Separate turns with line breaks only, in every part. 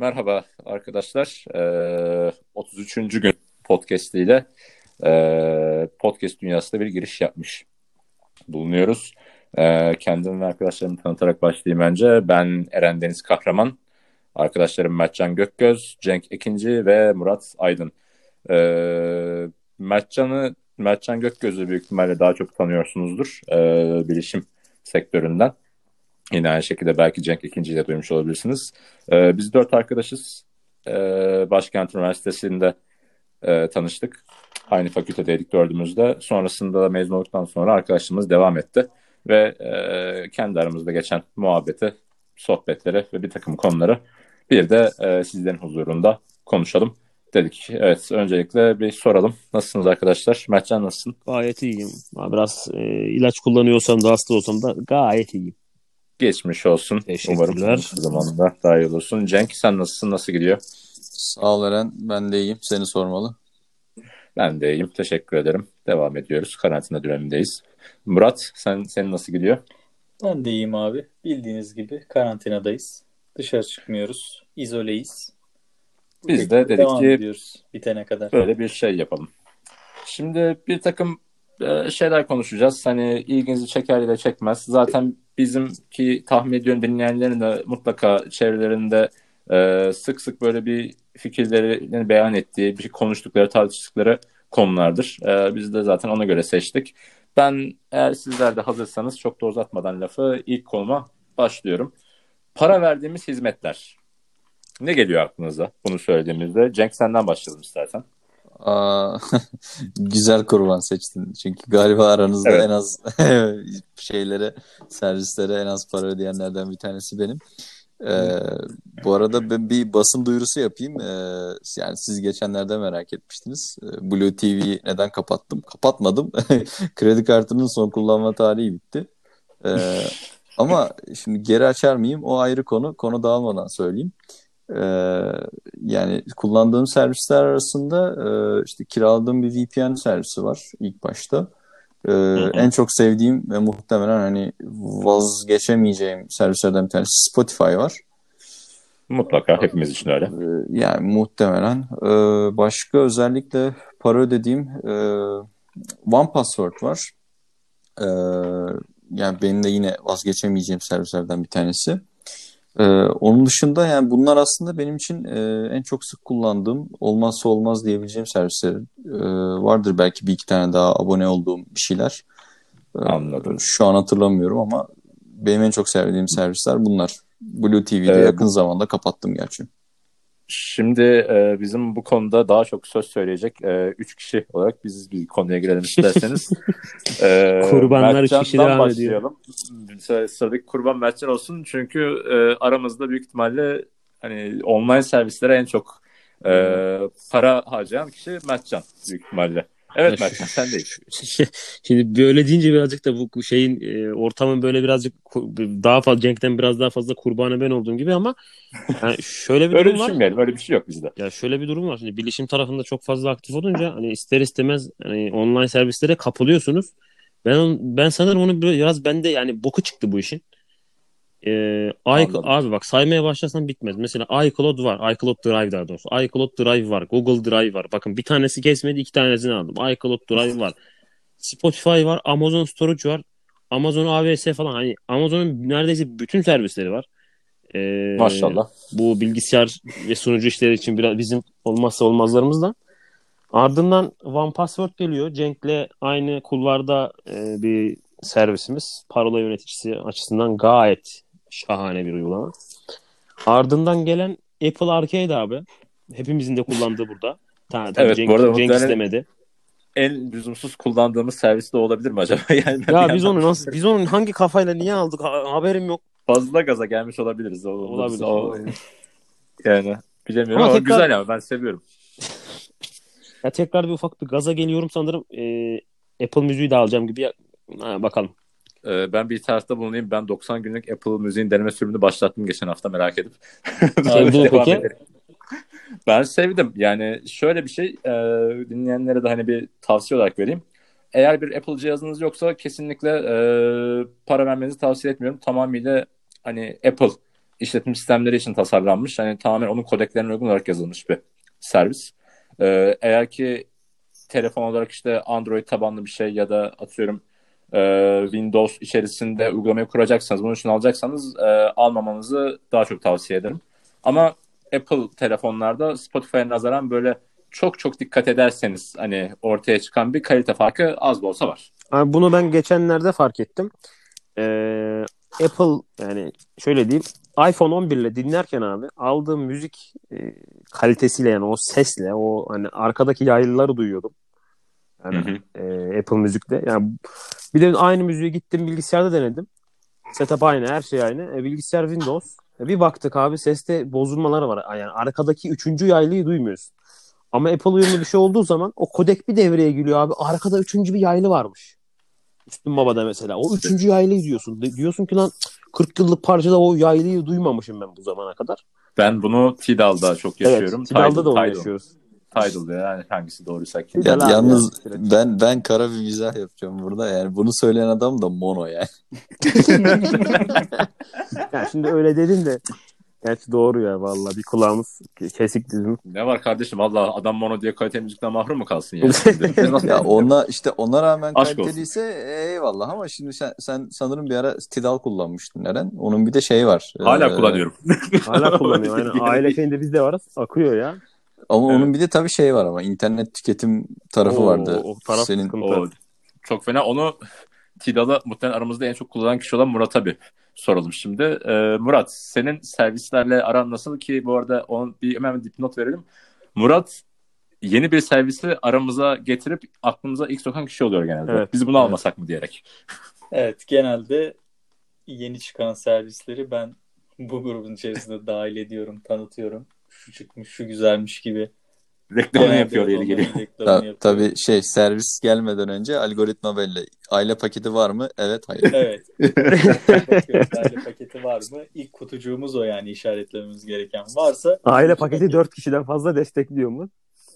Merhaba arkadaşlar. Ee, 33. gün podcast ile e, podcast dünyasında bir giriş yapmış bulunuyoruz. Ee, kendimi ve arkadaşlarımı tanıtarak başlayayım önce. Ben Eren Deniz Kahraman. Arkadaşlarım Mertcan Gökgöz, Cenk Ekinci ve Murat Aydın. Ee, Mertcan'ı Mertcan Gökgöz'ü büyük ihtimalle daha çok tanıyorsunuzdur e, bilişim sektöründen. Yine aynı şekilde belki Cenk ikinciyi de duymuş olabilirsiniz. Ee, biz dört arkadaşız. Ee, Başkent Üniversitesi'nde e, tanıştık. Aynı fakültedeydik dördümüzde. Sonrasında mezun olduktan sonra arkadaşlığımız devam etti. Ve e, kendi aramızda geçen muhabbeti, sohbetleri ve bir takım konuları bir de e, sizlerin huzurunda konuşalım dedik. Evet öncelikle bir soralım. Nasılsınız arkadaşlar? Mertcan nasılsın?
Gayet iyiyim. Biraz e, ilaç kullanıyorsam da hasta olsam da gayet iyiyim.
Geçmiş olsun. Umarım zamanında daha iyi olursun. Cenk sen nasılsın? Nasıl gidiyor?
Sağ ol Eren. Ben de iyiyim. Seni sormalı.
Ben de iyiyim. Teşekkür ederim. Devam ediyoruz. Karantina dönemindeyiz. Murat sen senin nasıl gidiyor?
Ben de iyiyim abi. Bildiğiniz gibi karantinadayız. Dışarı çıkmıyoruz. İzoleyiz.
Bu Biz de dedik ki
ediyoruz bitene kadar.
Böyle bir şey yapalım. Şimdi bir takım e, şeyler konuşacağız. Hani ilginizi çeker ya da çekmez. Zaten bizim ki tahmin ediyorum dinleyenlerin de mutlaka çevrelerinde e, sık sık böyle bir fikirlerini beyan ettiği, bir konuştukları, tartıştıkları konulardır. E, biz de zaten ona göre seçtik. Ben eğer sizler de hazırsanız çok da uzatmadan lafı ilk konuma başlıyorum. Para verdiğimiz hizmetler. Ne geliyor aklınıza bunu söylediğimizde? Cenk senden başlayalım istersen.
Aa, güzel kurban seçtin. Çünkü galiba aranızda evet. en az şeylere, servislere en az para ödeyenlerden bir tanesi benim. Ee, bu arada ben bir basın duyurusu yapayım. Ee, yani siz geçenlerde merak etmiştiniz. Ee, Blue TV'yi neden kapattım? Kapatmadım. Kredi kartının son kullanma tarihi bitti. Ee, ama şimdi geri açar mıyım? O ayrı konu. Konu dağılmadan söyleyeyim. Ee, yani kullandığım servisler arasında e, işte kiraladığım bir VPN servisi var ilk başta. Ee, en çok sevdiğim ve muhtemelen hani vazgeçemeyeceğim servislerden bir tanesi Spotify var.
Mutlaka hepimiz için öyle.
Ee, yani muhtemelen. Ee, başka özellikle para ödediğim e, One Password var. Ee, yani benim de yine vazgeçemeyeceğim servislerden bir tanesi. Ee, onun dışında yani bunlar aslında benim için e, en çok sık kullandığım olmazsa olmaz diyebileceğim servisler e, vardır belki bir iki tane daha abone olduğum bir şeyler.
Ee, Anladım.
Şu an hatırlamıyorum ama benim en çok sevdiğim servisler bunlar. Blue TV'de ee, yakın zamanda kapattım gerçi.
Şimdi e, bizim bu konuda daha çok söz söyleyecek e, üç kişi olarak biz bir konuya girelim isterseniz.
e, Kurbanlar üç kişi devam başlayalım.
ediyor. Sıradaki kurban Mertcan olsun çünkü e, aramızda büyük ihtimalle hani online servislere en çok e, para harcayan kişi Mertcan büyük ihtimalle. Evet Mert sen değil.
Şimdi böyle deyince birazcık da bu şeyin e, ortamın böyle birazcık daha fazla Cenk'ten biraz daha fazla kurbanı ben olduğum gibi ama yani şöyle bir
öyle
durum var.
Öyle bir şey yok bizde.
Ya şöyle bir durum var. Şimdi bilişim tarafında çok fazla aktif olunca hani ister istemez hani online servislere kapılıyorsunuz. Ben ben sanırım onu biraz bende yani boku çıktı bu işin. Ee, abi bak saymaya başlasan bitmez. Mesela iCloud var. iCloud Drive daha doğrusu. iCloud Drive var. Google Drive var. Bakın bir tanesi kesmedi iki tanesini aldım. iCloud Drive var. Spotify var. Amazon Storage var. Amazon AWS falan. Hani Amazon'un neredeyse bütün servisleri var.
Ee, Maşallah.
Bu bilgisayar ve sunucu işleri için biraz bizim olmazsa olmazlarımızdan. Ardından One Password geliyor. Cenk'le aynı kulvarda e, bir servisimiz. Parola yöneticisi açısından gayet Şahane bir uygulama. Ardından gelen Apple Arcade abi. Hepimizin de kullandığı burada. Tabii, tabii evet, Cenk, bu arada Cenk istemedi.
En lüzumsuz kullandığımız servis de olabilir mi acaba?
Yani ya biz onu nasıl biz onun hangi kafayla niye aldık haberim yok.
Fazla gaza gelmiş olabiliriz. O, olabilir. O, yani bilemiyorum ama, ama tekrar... güzel yani ben seviyorum.
ya tekrar bir ufak bir gaza geliyorum sanırım. Ee, Apple müziği de alacağım gibi. Ha, bakalım.
Ee, ben bir tarafta bulunayım. Ben 90 günlük Apple müziğin deneme sürümünü başlattım geçen hafta merak edip.
Sevdin peki?
Ben sevdim. Yani şöyle bir şey e, dinleyenlere de hani bir tavsiye olarak vereyim. Eğer bir Apple cihazınız yoksa kesinlikle e, para vermenizi tavsiye etmiyorum. Tamamıyla hani Apple işletim sistemleri için tasarlanmış. Hani tamamen onun kodeklerine uygun olarak yazılmış bir servis. Ee, eğer ki telefon olarak işte Android tabanlı bir şey ya da atıyorum e, Windows içerisinde uygulamayı kuracaksanız, bunun için alacaksanız e, almamanızı daha çok tavsiye ederim. Ama Apple telefonlarda Spotify'a nazaran böyle çok çok dikkat ederseniz hani ortaya çıkan bir kalite farkı az da olsa var.
Abi bunu ben geçenlerde fark ettim. Ee, Apple yani şöyle diyeyim iPhone 11 ile dinlerken abi aldığım müzik e, kalitesiyle yani o sesle o hani arkadaki yaylıları duyuyordum. Yani
Hı hı.
e, Apple müzikte. Yani bir de aynı müziği gittim bilgisayarda denedim. Setup aynı, her şey aynı. E, bilgisayar Windows. E, bir baktık abi seste bozulmaları var. Yani arkadaki üçüncü yaylıyı duymuyorsun. Ama Apple uyumlu bir şey olduğu zaman o kodek bir devreye giriyor abi. Arkada üçüncü bir yaylı varmış. Üstün Baba'da mesela. O üçüncü yaylıyı diyorsun. Diyorsun ki lan 40 yıllık parçada o yaylıyı duymamışım ben bu zamana kadar.
Ben bunu Tidal'da çok yaşıyorum.
Evet. Tidal'da da onu
Tidal.
yaşıyoruz.
Tidal'da yani hangisi doğruysa ki.
Ya, yalnız
ya.
ben ben kara bir mizah yapacağım burada. Yani bunu söyleyen adam da mono yani.
Yani şimdi öyle dedin de gerçi doğru ya vallahi bir kulağımız kesik bizim.
Ne var kardeşim Allah adam mono diye kalite müzikten mahrum mu kalsın yani?
Ya ona işte ona rağmen
Aşk
kaliteliyse eyvallah ama şimdi sen, sen sanırım bir ara Tidal kullanmıştın Eren. Onun bir de şeyi var.
Hala
Ee,
kullanıyorum.
Hala kullanıyor. Yani aile şeyinde biz de varız. Akıyor ya.
Ama
Evet.
onun bir de tabii şey var ama internet tüketim tarafı
Oo,
vardı.
O taraf
Senin
sıkıntı.
O çok fena. Onu Tidal'a muhtemelen aramızda en çok kullanan kişi olan Murat'a bir soralım şimdi. Ee, Murat senin servislerle aran nasıl ki bu arada on, bir hemen dipnot verelim. Murat yeni bir servisi aramıza getirip aklımıza ilk sokan kişi oluyor genelde.
Evet.
Biz bunu almasak mı diyerek.
Evet genelde yeni çıkan servisleri ben bu grubun içerisinde dahil ediyorum, tanıtıyorum. Şu çıkmış, şu güzelmiş gibi.
Reklamını
Genelde
yapıyor yeri geliyor.
Ta- tabii şey servis gelmeden önce algoritma belli. Aile paketi var mı? Evet hayır.
Evet. Aile paketi var mı? İlk kutucuğumuz o yani işaretlememiz gereken. Varsa
Aile paketi 4 kişiden fazla destekliyor mu?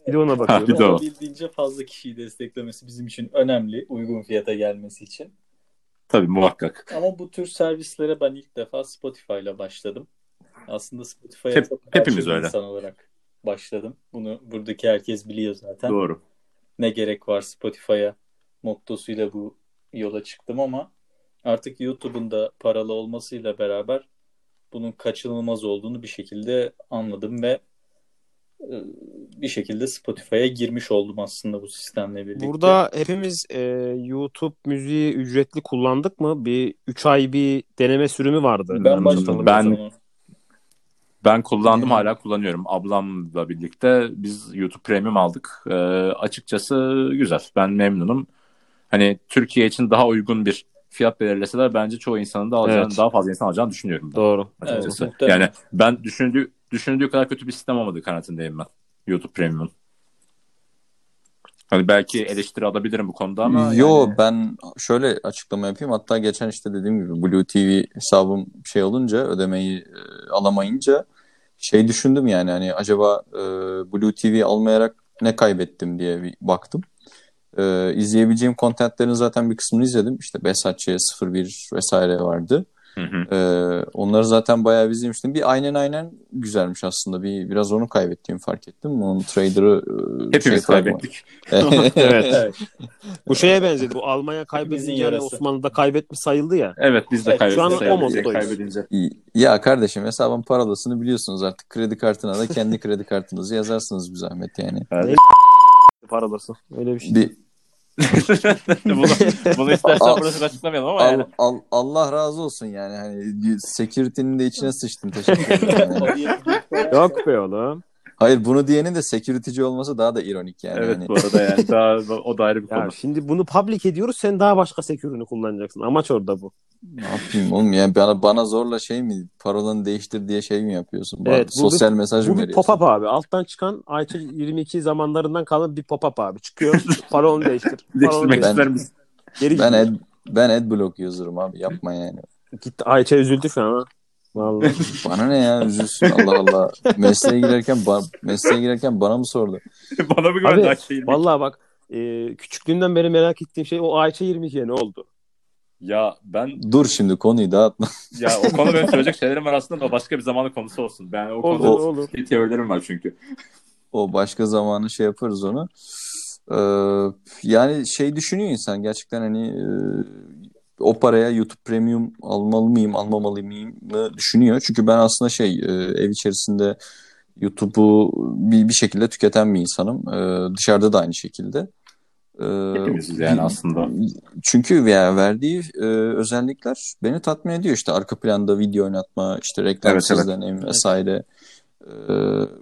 Bir de ona
Ha,
bakıyoruz.
bir de o.
olabildiğince fazla kişiyi desteklemesi bizim için önemli. Uygun fiyata gelmesi için.
Tabii muhakkak.
Ama bu tür servislere ben ilk defa Spotify ile başladım. Aslında Spotify'a
Hep- hepimiz öyle.
insan olarak başladım. Bunu buradaki herkes biliyor zaten.
Doğru.
Ne gerek var Spotify'a mottosuyla bu yola çıktım ama artık YouTube'un da paralı olmasıyla beraber bunun kaçınılmaz olduğunu bir şekilde anladım ve e, bir şekilde Spotify'a girmiş oldum aslında bu sistemle birlikte.
Burada hepimiz e, YouTube müziği ücretli kullandık mı? Bir 3 ay bir deneme sürümü vardı.
ben başladım.
Ben-
onu.
Ben kullandım
Hmm.
hala kullanıyorum. Ablamla birlikte biz YouTube Premium aldık. Ee, açıkçası güzel. Ben memnunum. Hani Türkiye için daha uygun bir fiyat belirleseler bence çoğu insanın da alacağını,
Evet.
daha fazla insan alacağını düşünüyorum. Ben,
Doğru.
açıkçası.
Evet,
yani ben düşündüğü, düşündüğü kadar kötü bir sistem olmadığı kanaatindeyim ben. YouTube Premium. Hani belki eleştiri alabilirim bu konuda ama
Yo
yani-
ben şöyle açıklama yapayım. Hatta geçen işte dediğim gibi Blue TV hesabım şey olunca ödemeyi e, alamayınca şey düşündüm yani hani acaba e, Blue TV almayarak ne kaybettim diye bir baktım. E, izleyebileceğim kontentlerin zaten bir kısmını izledim. İşte Besatçı 01 vesaire vardı.
Hı hı.
E, onları zaten bayağı bir izlemiştim. Bir aynen aynen güzelmiş aslında. Bir biraz onu kaybettiğimi fark ettim. Onun trader'ı e,
hepimiz
şey
kaybettik.
Evet.
Evet.
Bu şeye benzedi. Bu Almanya kaybedince
yarası.
Osmanlı'da kaybetmiş sayıldı ya.
Evet biz de
Evet,
kaybettik.
şu an o moddayız.
Ya kardeşim hesabın paralısını biliyorsunuz artık. Kredi kartına da kendi kredi kartınızı yazarsınız bir zahmet yani.
Evet.
Paralası. Öyle bir şey.
Bir,
bunu, bunu istersen
Al-
burası açıklamayalım ama yani.
al, al- Allah razı olsun yani. Hani security'nin de içine sıçtın. Teşekkür ederim. yani.
Yok be oğlum.
Hayır bunu diyenin de security'ci olması daha da ironik yani.
Evet
Hani-
bu arada yani daha o da ayrı bir
Ya
konu.
şimdi bunu public ediyoruz. Sen daha başka sekürünü kullanacaksın. Amaç orada bu.
Ne yapayım oğlum yani bana, bana zorla şey mi paralarını değiştir diye şey mi yapıyorsun?
Evet, bu
sosyal mesaj
Bu
mı
bir
veriyorsun?
pop-up abi. Alttan çıkan Ayça 22 zamanlarından kalan bir pop-up abi. Çıkıyor. Parolunu değiştir.
Değiştirmek
Ben-
ister misin?
Geri
Ben ad, ben adblock user'ım abi yapma yani.
Gitti. Ayça üzüldü şu an ha. Vallahi.
Bana ne ya üzülsün Allah Allah. Mesleğe girerken ba- mesleğe girerken bana mı sordu?
Bana mı güvendi Ayşe?
Vallahi bak e, küçüklüğünden beri merak ettiğim şey o Ayça 22'ye ne oldu?
Ya ben
Dur şimdi konuyu dağıtma.
ya o konu benim söyleyecek şeylerim var aslında ama başka bir zamanın konusu olsun. Ben o
Olur
konuda
olur.
teorilerim var çünkü.
O başka zamanı şey yaparız onu. Ee, yani şey düşünüyor insan gerçekten hani e, o paraya YouTube Premium almalı mıyım, almamalı mıyım mı düşünüyor. Çünkü ben aslında şey e, ev içerisinde YouTube'u bir, bir şekilde tüketen bir insanım. Ee, dışarıda da aynı şekilde. Ee,
Hepimiziz yani aslında.
Çünkü yani verdiği e, özellikler beni tatmin ediyor. İşte arka planda video oynatma, işte reklamsız
Evet, evet.
deneyim vesaire. Ee,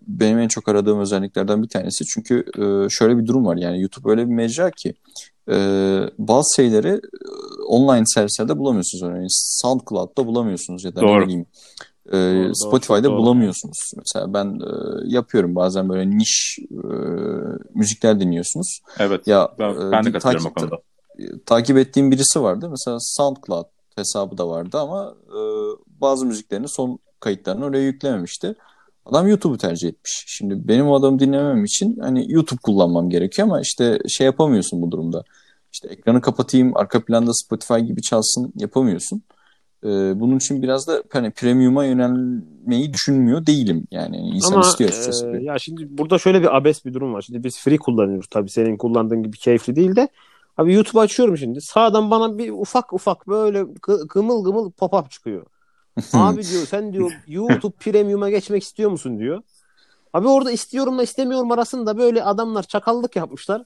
benim en çok aradığım özelliklerden bir tanesi. Çünkü e, şöyle bir durum var. Yani YouTube öyle bir mecra ki e, bazı şeyleri e, online servislerde bulamıyorsunuz. Örneğin SoundCloud'da bulamıyorsunuz ya da ne
Doğru.
bileyim e,
doğru,
Spotify'da
doğru.
bulamıyorsunuz. Mesela ben e, yapıyorum bazen böyle niş e, müzikler dinliyorsunuz.
Evet.
Ya
Ben, ben de katılıyorum o
takip-
konuda.
takip ettiğim birisi vardı. Mesela SoundCloud hesabı da vardı ama e, bazı müziklerini son kayıtlarını oraya yüklememişti. Adam YouTube'u tercih etmiş. Şimdi benim o adamı dinlemem için hani YouTube kullanmam gerekiyor ama işte şey yapamıyorsun bu durumda. İşte ekranı kapatayım, arka planda Spotify gibi çalsın yapamıyorsun. E, bunun için biraz da hani premium'a yönelmeyi düşünmüyor değilim. Yani insan
Ama
istiyor açıkçası.
e, ya şimdi burada şöyle bir abes bir durum var. Şimdi biz free kullanıyoruz tabii senin kullandığın gibi keyifli değil de. Abi YouTube açıyorum şimdi. Sağdan bana bir ufak ufak böyle gı- gımıl gımıl pop-up çıkıyor. Abi diyor sen diyor YouTube Premium'a geçmek istiyor musun diyor. Abi orada istiyorumla istemiyorum arasında böyle adamlar çakallık yapmışlar.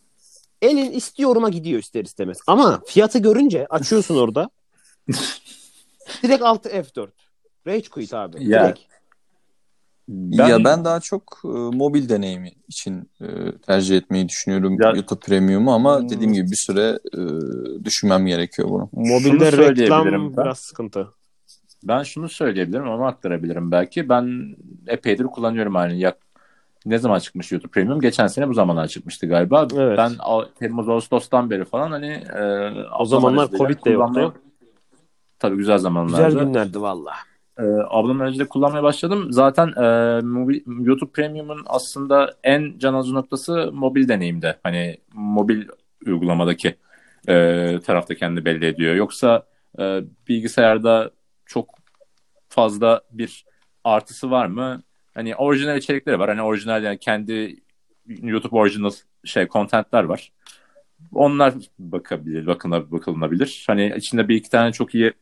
Elin istiyorum'a gidiyor ister istemez. Ama fiyatı görünce açıyorsun orada. Direkt altı F4. Rage quit abi.
Ya,
Direkt.
Ben,
ya ben daha çok e, mobil deneyimi için e, tercih etmeyi düşünüyorum
Ya-
YouTube Premium'u ama
Hmm.
dediğim gibi bir süre e, düşünmem gerekiyor bunu.
Mobilde reklam
ben.
biraz sıkıntı.
Ben şunu söyleyebilirim ama aktarabilirim belki. Ben epeydir kullanıyorum hani yak ne zaman çıkmış YouTube Premium? Geçen sene bu zamanlar çıkmıştı galiba.
Evet.
Ben Temmuz Ağustos'tan beri falan hani e, ablam
zamanlar Covid de yoktu.
Tabii güzel zamanlardı.
Güzel günlerdi valla.
e, ablamın aracıyla kullanmaya başladım. Zaten e, mobil, YouTube Premium'un aslında en can alıcı noktası mobil deneyimde. Hani mobil uygulamadaki e, tarafta kendini belli ediyor. Yoksa e, bilgisayarda çok fazla bir artısı var mı? Hani orijinal içerikleri var. Hani orijinal yani kendi YouTube orijinal şey contentler var. Onlar bakabilir, bakına, bakılabilir. Hani içinde bir iki tane çok iyi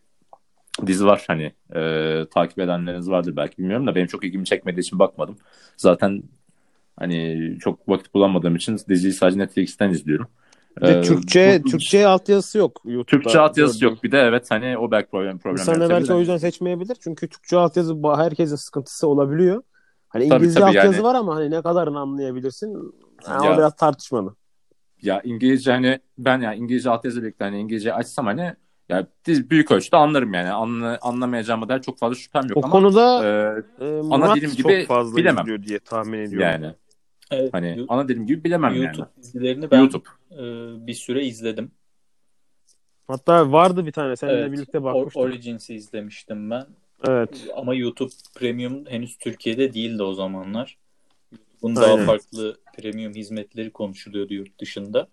dizi var hani e, takip edenleriniz vardır belki bilmiyorum da benim çok ilgimi çekmediği için bakmadım. Zaten hani çok vakit bulamadığım için diziyi sadece Netflix'ten izliyorum.
Bir de
Ee,
Türkçe
bu-
Türkçe altyazısı yok YouTube'da.
Türkçe altyazısı
gördüğüm.
yok bir de evet hani o belki problem problem
İnsanlar belki o yüzden seçmeyebilir. Çünkü Türkçe altyazı herkesin sıkıntısı olabiliyor. Hani
Tabii,
İngilizce
tabii
altyazı
yani.
var ama hani ne kadarını anlayabilirsin? Yani
Ya.
o biraz tartışmalı.
Ya İngilizce hani ben ya İngilizce altyazı birlikte hani İngilizce açsam hani ya diz büyük ölçüde anlarım yani. Anla, anlamayacağıma dair çok fazla şüphem yok
O
ama
konuda
e,
e, Murat
dilim gibi
çok fazla
bilemem.
diye tahmin ediyorum.
yani
Evet,
hani
Yu-
ana dilim gibi bilemem
YouTube
yani.
dizilerini ben
YouTube.
e, bir süre izledim.
Hatta vardı bir tane seninle
Evet,
birlikte bakmıştık.
Origins'i izlemiştim ben.
evet.
Ama YouTube Premium henüz Türkiye'de değildi o zamanlar. YouTube'un daha farklı premium hizmetleri konuşuluyordu yurt dışında.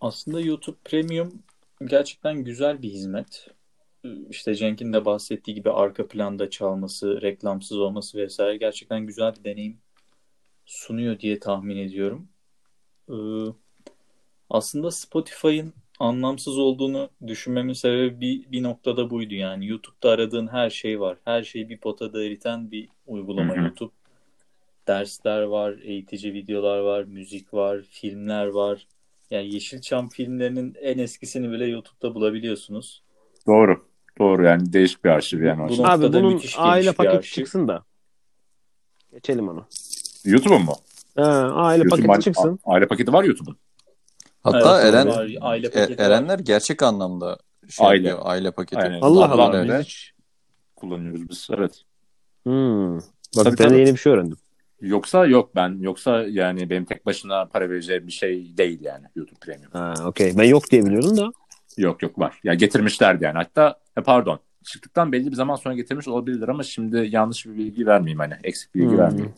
Aslında YouTube Premium gerçekten güzel bir hizmet. İşte Cenk'in de bahsettiği gibi arka planda çalması, reklamsız olması vesaire gerçekten güzel bir deneyim sunuyor diye tahmin ediyorum. Ee, aslında Spotify'ın anlamsız olduğunu düşünmemin sebebi bir, bir noktada buydu yani. YouTube'da aradığın her şey var. Her şeyi bir potada eriten bir uygulama
Hı hı.
YouTube. Dersler var, eğitici videolar var, müzik var, filmler var. Yani Yeşilçam filmlerinin en eskisini bile YouTube'da bulabiliyorsunuz.
Doğru. Doğru yani değişik bir arşiv yani.
Bu
Abi bunun aile paketi çıksın da. Geçelim onu.
YouTube'un mu?
Ha, aile
YouTube
paketi
aile-
çıksın.
Aile paketi var YouTube'un.
Hatta
Evet,
Eren
var, aile
E-
paketi var.
Erenler gerçek anlamda şey
Aile.
yapıyor, aile paketi.
Aynen.
Allah Allah. Biz hiç...
Kullanıyoruz biz. Evet.
Hmm. Bak
Tabii,
ben
tabii.
de yeni bir şey öğrendim.
Yoksa yok ben. Yoksa yani benim tek başına para vereceğim bir şey değil yani YouTube Premium.
Ha, okey. Ben yok diye biliyordum da.
Yok yok var. Ya getirmişlerdi yani. Hatta e, pardon. Çıktıktan belli bir zaman sonra getirmiş olabilirler ama şimdi yanlış bir bilgi vermeyeyim hani. Eksik bilgi
Hmm.
vermeyeyim.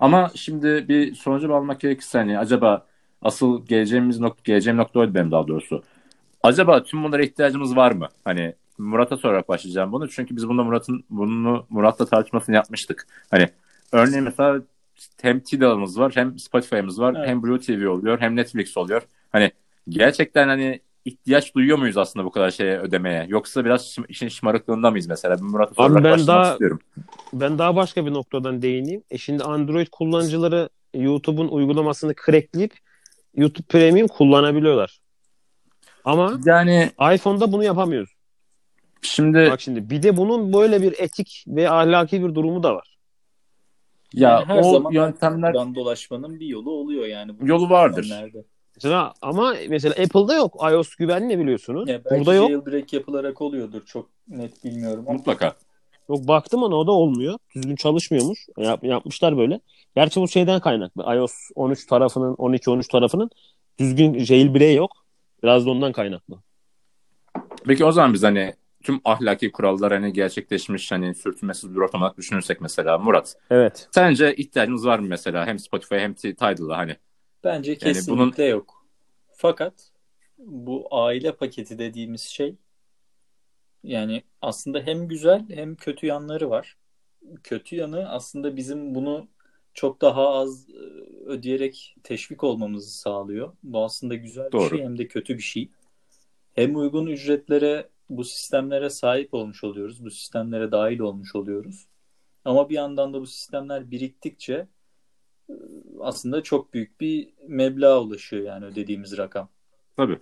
Ama şimdi bir sonuca bağlamak gerekirse hani acaba asıl geleceğimiz nokta, geleceğim nokta oydu benim daha doğrusu. acaba tüm bunlara ihtiyacımız var mı? Hani Murat'a sorarak başlayacağım bunu. Çünkü biz bunda Murat'ın bunu Murat'la tartışmasını yapmıştık. Hani örneğin mesela hem Tidal'ımız var, hem Spotify'ımız var,
Evet.
hem Blue TV oluyor, hem Netflix oluyor. Hani gerçekten hani ihtiyaç duyuyor muyuz aslında bu kadar şeye ödemeye? Yoksa biraz şım- işin şımarıklığında mıyız mesela? Ben Murat'a sorarak
ben daha-
istiyorum.
Ben daha başka bir noktadan değineyim. E şimdi Android kullanıcıları YouTube'un uygulamasını crackleyip YouTube Premium kullanabiliyorlar. Ama
Yani
iPhone'da bunu yapamıyoruz.
şimdi
Bak şimdi bir de bunun böyle bir etik ve ahlaki bir durumu da var.
ya
Yani her
o
zaman
yöntemler
dolaşmanın bir yolu oluyor yani.
Yolu vardır.
sistemlerde.
Mesela ama mesela Apple'da yok. iOS güvenli biliyorsunuz.
Ya belki
Burada yok.
jailbreak yapılarak oluyordur. Çok net bilmiyorum ama.
mutlaka.
Yok baktım ama o da olmuyor. Düzgün çalışmıyormuş. Yap, yapmışlar böyle. Gerçi bu şeyden kaynaklı. iOS 13 tarafının 12-13 tarafının düzgün jailbreak yok. Biraz da ondan kaynaklı.
Peki o zaman biz hani tüm ahlaki kurallar hani gerçekleşmiş hani sürtünmesiz bir ortam olarak düşünürsek mesela Murat.
Evet.
Sence ihtiyacımız var mı mesela hem Spotify hem Tidal'da hani?
Bence
Yani
kesinlikle yok. Fakat bu aile paketi dediğimiz şey yani aslında hem güzel hem kötü yanları var. Kötü yanı aslında bizim bunu çok daha az e, ödeyerek teşvik olmamızı sağlıyor. Bu aslında güzel bir
Doğru.
şey hem de kötü bir şey. Hem uygun ücretlere bu sistemlere sahip olmuş oluyoruz. Bu sistemlere dahil olmuş oluyoruz. Ama bir yandan da bu sistemler biriktikçe aslında çok büyük bir meblağa ulaşıyor yani ödediğimiz rakam.
Tabii.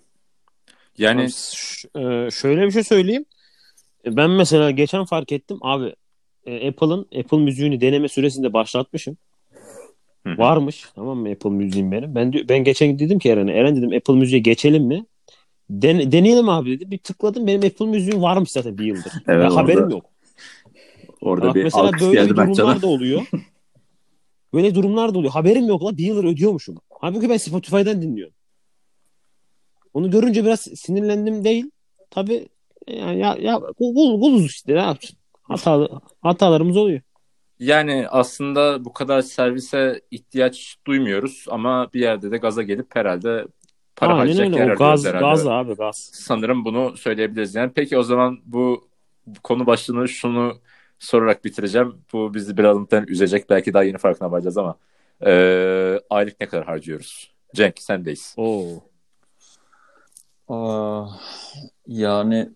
Yani
Abi, ş- e, şöyle bir şey söyleyeyim. E, Ben mesela geçen fark ettim abi e, Apple'ın Apple müziğini deneme süresinde başlatmışım.
Hı hı.
Varmış tamam mı Apple müziğim benim. Ben ben geçen dedim ki Eren'e Eren dedim Apple müziğe geçelim mi? Den- deneyelim abi dedi. Bir tıkladım benim Apple müziğim varmış zaten bir yıldır.
Evet,
Ya haberim
orada-
yok.
orada
Bak
bir
mesela
alkış
böyle bir durumlar da oluyor. böyle durumlar da oluyor. Haberim yok la bir yıldır ödüyormuşum. Halbuki ben Spotify'dan dinliyorum. Onu görünce biraz sinirlendim değil. Tabii yani ya, ya kul, kuluz işte ne yapacaksın? Hata, hatalarımız oluyor.
Yani aslında bu kadar servise ihtiyaç duymuyoruz ama bir yerde de gaza gelip herhalde para
Aynen
harcayacak
öyle.
yer
O gaz,
herhalde.
gaz abi gaz.
Sanırım bunu söyleyebiliriz. Yani peki o zaman bu konu başlığını şunu sorarak bitireceğim. Bu bizi biraz muhtemelen üzecek. Belki daha yeni farkına varacağız ama eee, aylık ne kadar harcıyoruz? Cenk sendeyiz.
Oo.
Aa, yani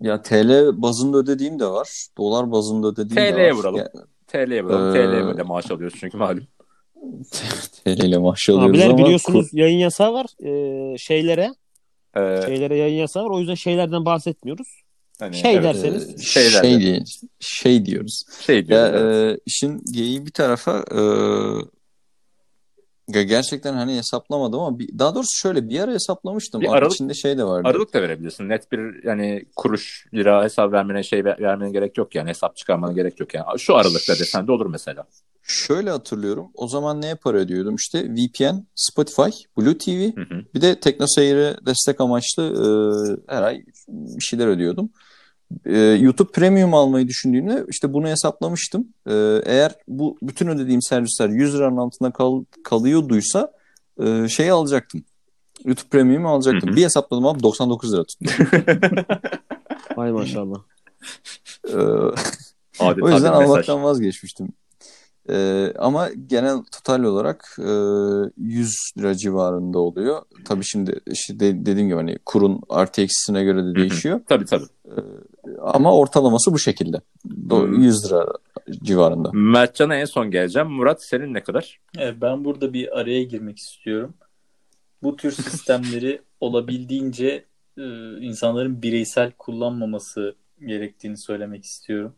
ya TL bazında ödediğim de var. Dolar bazında ödediğim de
TL'ye
var.
vuralım.
Ya,
TL'ye vuralım.
Ee,
TL'ye de maaş alıyoruz çünkü malum.
TL ile maaş alıyoruz
Abiler
ama
biliyorsunuz yayın yasağı var. Ee, şeylere
Eee,
şeylere yayın yasağı var. O yüzden şeylerden bahsetmiyoruz.
Hani,
Şey
evet,
derseniz.
kur-
Şey
şey, diye, şey diyoruz.
şey
Ya
diyoruz. evet.
e, işin geyiği bir tarafa e, ya gerçekten hani hesaplamadım ama bir, daha doğrusu şöyle bir ara hesaplamıştım.
Bir aralık-
içinde şey de vardı.
Aralık da verebilirsin. Net bir yani kuruş lira hesap vermene şey ver- vermene gerek yok yani. Hesap çıkarmana gerek yok yani. Şu aralıkta desen de olur mesela.
Şöyle hatırlıyorum. O zaman neye para ödüyordum? İşte VPN, Spotify, Blue TV,
Hı hı.
bir de TeknoSeyir'e destek amaçlı e, her ay bir şeyler ödüyordum. E, YouTube Premium almayı düşündüğümde işte bunu hesaplamıştım. E, eğer bu bütün ödediğim servisler 100 liranın altında kal, kalıyorduysa e, şeyi alacaktım. YouTube Premium'u alacaktım.
Hı hı.
Bir hesapladım abi 99 lira tuttu.
Ay maşallah.
E,
Adeta
O yüzden
bir mesaj.
almaktan vazgeçmiştim. Ee, ama genel total olarak e, 100 lira civarında oluyor. Tabii şimdi işte de- dediğim gibi hani kurun artı eksisine göre de değişiyor.
Tabii tabii.
Ama ortalaması bu şekilde. Do-
Hı.
100 lira civarında.
Mertcan'a en son geleceğim. Murat senin ne kadar?
Evet, ben burada bir araya girmek istiyorum. Bu tür sistemleri olabildiğince e, insanların bireysel kullanmaması gerektiğini söylemek istiyorum.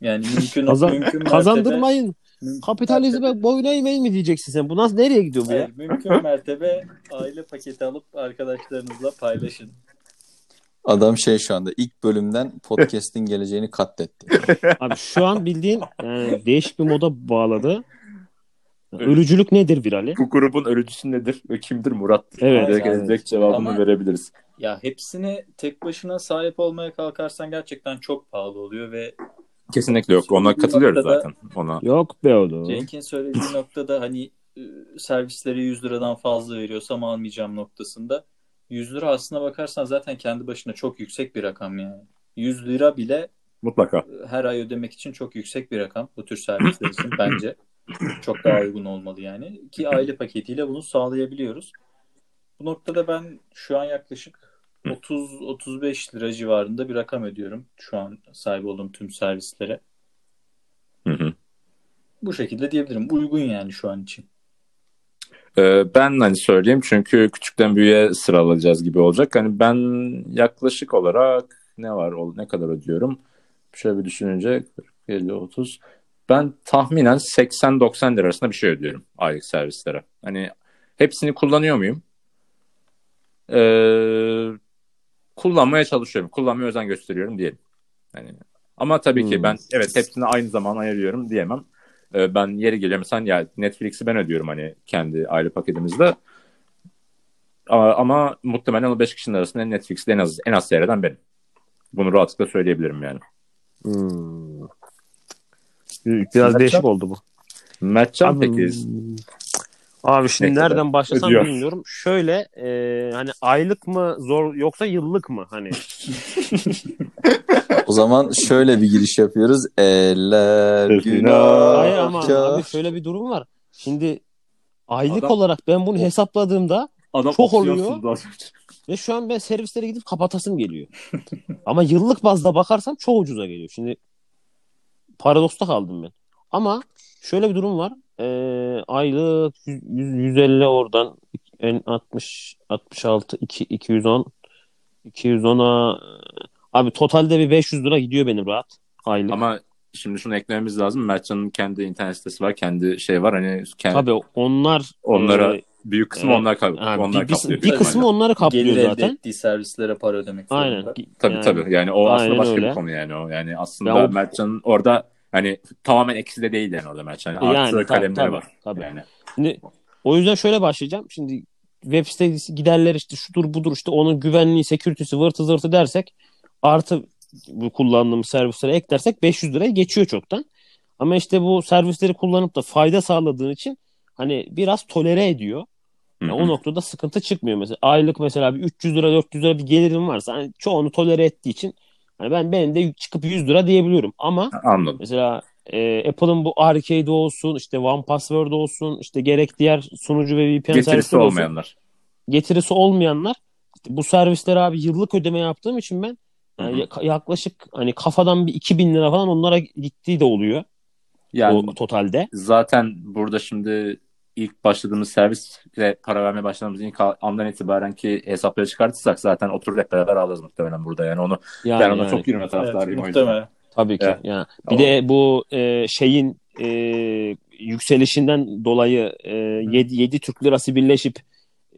Yani mümkün,
Kazan-
mümkün mertebe,
Kazandırmayın.
mümkün mertebe-
Kapitalizme boyun eğmeyin mi diyeceksin sen? Bu nasıl nereye gidiyor bu ya?
Hayır, mümkün mertebe aile paketi alıp arkadaşlarınızla paylaşın.
Adam şey şu anda ilk bölümden podcast'in geleceğini katletti.
Abi şu an bildiğin yani değişik bir moda bağladı. Ölücülük nedir virali?
Bu grubun öğrencisi nedir ve kimdir Murat?
Evet,
Direkt
evet.
direkt cevabını
Ama-
verebiliriz.
Ya hepsine tek başına sahip olmaya kalkarsan gerçekten çok pahalı oluyor ve
Kesinlikle yok. Ona katılıyoruz zaten. Ona.
Yok be oğlum.
Cenk'in söylediği noktada hani e, servisleri 100 liradan fazla veriyorsam almayacağım noktasında 100 lira aslına bakarsan zaten kendi başına çok yüksek bir rakam yani. 100 lira bile
Mutlaka.
her ay ödemek için çok yüksek bir rakam bu tür servisler için bence. Çok daha uygun olmalı yani. Ki aile paketiyle bunu sağlayabiliyoruz. Bu noktada ben şu an yaklaşık 30-35 lira civarında bir rakam ödüyorum. Şu an sahip olduğum tüm servislere.
Hı hı.
Bu şekilde diyebilirim. Uygun yani şu an için.
Ee, ben hani söyleyeyim çünkü küçükten büyüğe sıralayacağız gibi olacak. Hani ben yaklaşık olarak ne var ne kadar ödüyorum? Şöyle bir düşününce 40, 50, 30. Ben tahminen 80-90 lira arasında bir şey ödüyorum aylık servislere. Hani hepsini kullanıyor muyum? Ee, kullanmaya çalışıyorum. Kullanmaya özen gösteriyorum diyelim. Hani ama tabii ki
Hmm.
ben evet hepsini aynı zaman ayırıyorum diyemem. Ee, ben yeri geliyor mesela ya Netflix'i ben ödüyorum hani kendi aile paketimizde. Ama, ama muhtemelen o 5 kişinin arasında Netflix'te en az en az seyreden benim. Bunu rahatlıkla söyleyebilirim yani.
Hmm. Biraz
Mertcan?
değişik oldu bu.
Mertcan
Abi,
peki
Abi şimdi
Ne
nereden başlasam
ödüyor?
bilmiyorum. Şöyle e, hani aylık mı zor yoksa yıllık mı hani?
O zaman şöyle bir giriş yapıyoruz. Eller
Günah.
Hayır ama abi şöyle bir durum var. Şimdi aylık
Adam-
olarak ben bunu hesapladığımda
adam
çok oluyor. ve şu an ben servislere gidip kapatasım geliyor. ama yıllık bazda bakarsam çok ucuza geliyor. Şimdi paradoksta kaldım ben. Ama şöyle bir durum var. Ee, aylık 100, 150 oradan en 60 66 2 210 210'a abi totalde bir 500 lira gidiyor benim rahat aylık.
Ama şimdi şunu eklememiz lazım. Mertcan'ın kendi internet sitesi var. Kendi şey var. Hani kendi,
Tabii onlar
onlara
e,
büyük kısmı
Evet.
onlar, kap-
ha,
onlar
bir, bir,
kaplıyor.
bir
büyük
kısmı onları kaplıyor
Gelir
zaten.
ettiği servislere para ödemek
Aynen.
zorunda.
Tabii
Yani-
tabii. Yani o aslında
Aynen
başka
öyle.
bir konu yani o. Yani aslında
Ya o-
Mertcan'ın orada hani tamamen eksi de değil yani orada Mertcan. Yani
Yani
artı
tabii,
kalemleri
tabii,
var.
tabii.
Yani.
Şimdi o yüzden şöyle başlayacağım. Şimdi web sitesi giderler işte şudur budur işte onun güvenliği, security'si vırtı zırtı dersek artı bu kullandığımız servislere eklersek 500 liraya geçiyor çoktan. Ama işte bu servisleri kullanıp da fayda sağladığın için hani biraz tolere ediyor. Yani o noktada sıkıntı çıkmıyor mesela. Aylık mesela bir 300 lira 400 lira bir gelirim varsa hani çoğunu tolere ettiği için hani ben benim de çıkıp 100 lira diyebiliyorum. Ama
Anladım.
Mesela e, Apple'ın bu Arcade olsun, işte One Password olsun, işte gerek diğer sunucu ve VPN
Getirisi
olsun,
olmayanlar.
getirisi olmayanlar işte bu servisleri abi yıllık ödeme yaptığım için ben yani yaklaşık hani kafadan bir 2000 lira falan onlara gittiği de oluyor
Yani
o totalde.
zaten burada şimdi ilk başladığımız servisle para vermeye başladığımız ilk andan itibaren ki hesapları çıkartırsak zaten oturup hep beraber alırız muhtemelen burada. Yani onu
Yani,
ben ona
yani.
çok
Evet,
taraftarıyım o yüzden.
muhtemelen.
Tabii ki.
Evet.
Yani bir
Tamam.
de bu e, şeyin e, yükselişinden dolayı e, 7, 7 Türk lirası birleşip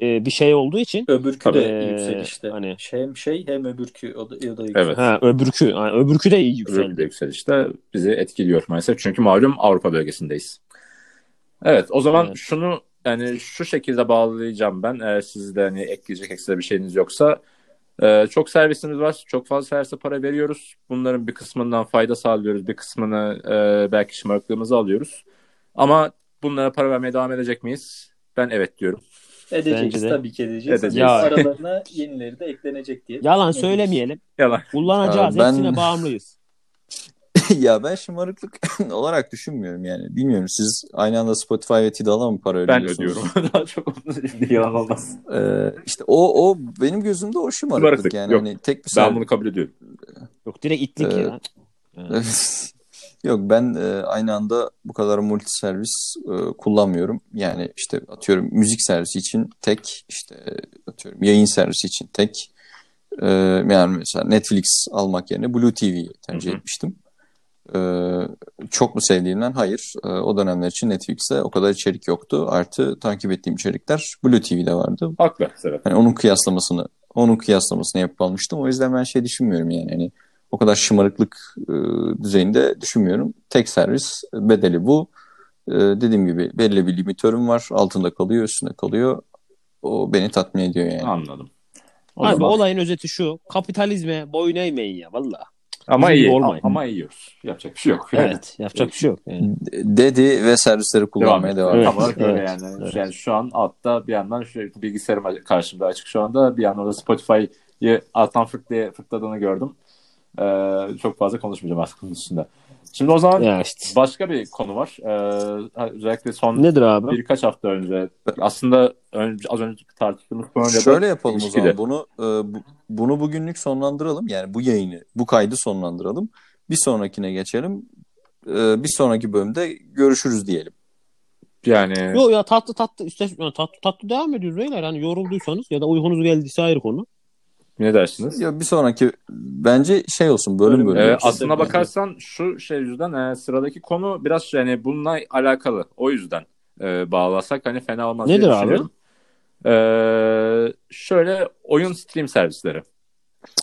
e, bir şey olduğu için
Öbürkü
Tabii.
de
Ee,
yükselişte.
hani-
hem şey hem öbürkü o da, o da yükseliş.
Evet.
ha, öbürkü yani öbürkü de iyi yükseldi.
de yükselişte bizi etkiliyor maalesef. Çünkü malum Avrupa bölgesindeyiz. Evet o zaman
Evet.
şunu yani şu şekilde bağlayacağım ben. Eğer sizde hani ekleyecek ekstra bir şeyiniz yoksa. Ee, çok servisimiz var. Çok fazla servise para veriyoruz. Bunların bir kısmından fayda sağlıyoruz. Bir kısmını e, belki şımarıklığımızı alıyoruz. Ama bunlara para vermeye devam edecek miyiz? Ben evet diyorum.
Edeceğiz
de.
tabii ki edeceğiz.
Edeceğiz.
Ya-
Aralarına yenileri de eklenecek diye.
Yalan
düşünüyoruz.
söylemeyelim.
Yalan.
Kullanacağız.
Abi ben-
Hepsine bağımlıyız.
ya ben şımarıklık olarak düşünmüyorum yani. Bilmiyorum siz aynı anda Spotify ve Tidal'a mı para
Ben
ödüyorsunuz?
ödüyorum. Daha çok yalan olmaz.
Ee, işte o o benim gözümde o şımarıklık
Şımarıklık,
yani
yok.
hani tek bir
Ben bunu kabul ediyorum.
Yok direkt itlik
Ee,
ya.
Yok ben e, aynı anda bu kadar multi servis e, kullanmıyorum. Yani işte atıyorum müzik servisi için tek, işte atıyorum yayın servisi için tek. E, yani mesela Netflix almak yerine Blue TV'yi tercih
Hı hı.
etmiştim. E, çok mu sevdiğimden? Hayır. E, o dönemler için Netflix'te o kadar içerik yoktu. Artı takip ettiğim içerikler Blue TV'de vardı.
Haklı Serhat.
Hani onun kıyaslamasını onun kıyaslamasını yapıp almıştım. O yüzden ben şey düşünmüyorum yani hani o kadar şımarıklık e, düzeyinde düşünmüyorum. Tek servis bedeli bu. E, dediğim gibi belli bir limitörüm var. Altında kalıyor, üstünde kalıyor. O beni tatmin ediyor yani.
Anladım. O
Abi
zaman
olayın özeti şu. Kapitalizme boyun eğmeyin ya valla.
Ama
Bizim
iyi.
olmayın.
Ama yiyoruz. Yapacak bir şey yok.
Evet. Yapacak bir şey yok. Yani.
Dedi ve servisleri kullanmaya devam,
Evet.
Olarak öyle
evet,
yani.
evet.
Yani şu an altta bir yandan şu bilgisayarım karşımda açık şu anda. Bir yandan da Spotify'ı alttan fırtlaya, fırtladığını gördüm. Ee, çok fazla konuşmayacağım artık bunun üstünde. Şimdi o zaman
Ya işte.
başka bir konu var. Ee, özellikle son
Nedir abi?
birkaç hafta önce aslında önce, az önce tartıştığımız konuyla
Şöyle yapalım o zaman. Bunu e, bu- bunu bugünlük sonlandıralım. Yani bu yayını, bu kaydı sonlandıralım. Bir sonrakine geçelim. E, bir sonraki bölümde görüşürüz diyelim.
Yani
Yok ya tatlı tatlı işte tatlı tatlı devam ediyoruz beyler. Hani yorulduysanız ya da uykunuz geldiyse ayrı konu.
Ne dersiniz?
Ya bir sonraki bence şey olsun bölüm bölüm.
Ee, aslına bakarsan şu şey yüzden e, sıradaki konu biraz yani bununla alakalı. O yüzden e, bağlasak hani fena olmaz
Nedir
diye
abi?
Ee, şöyle oyun stream servisleri.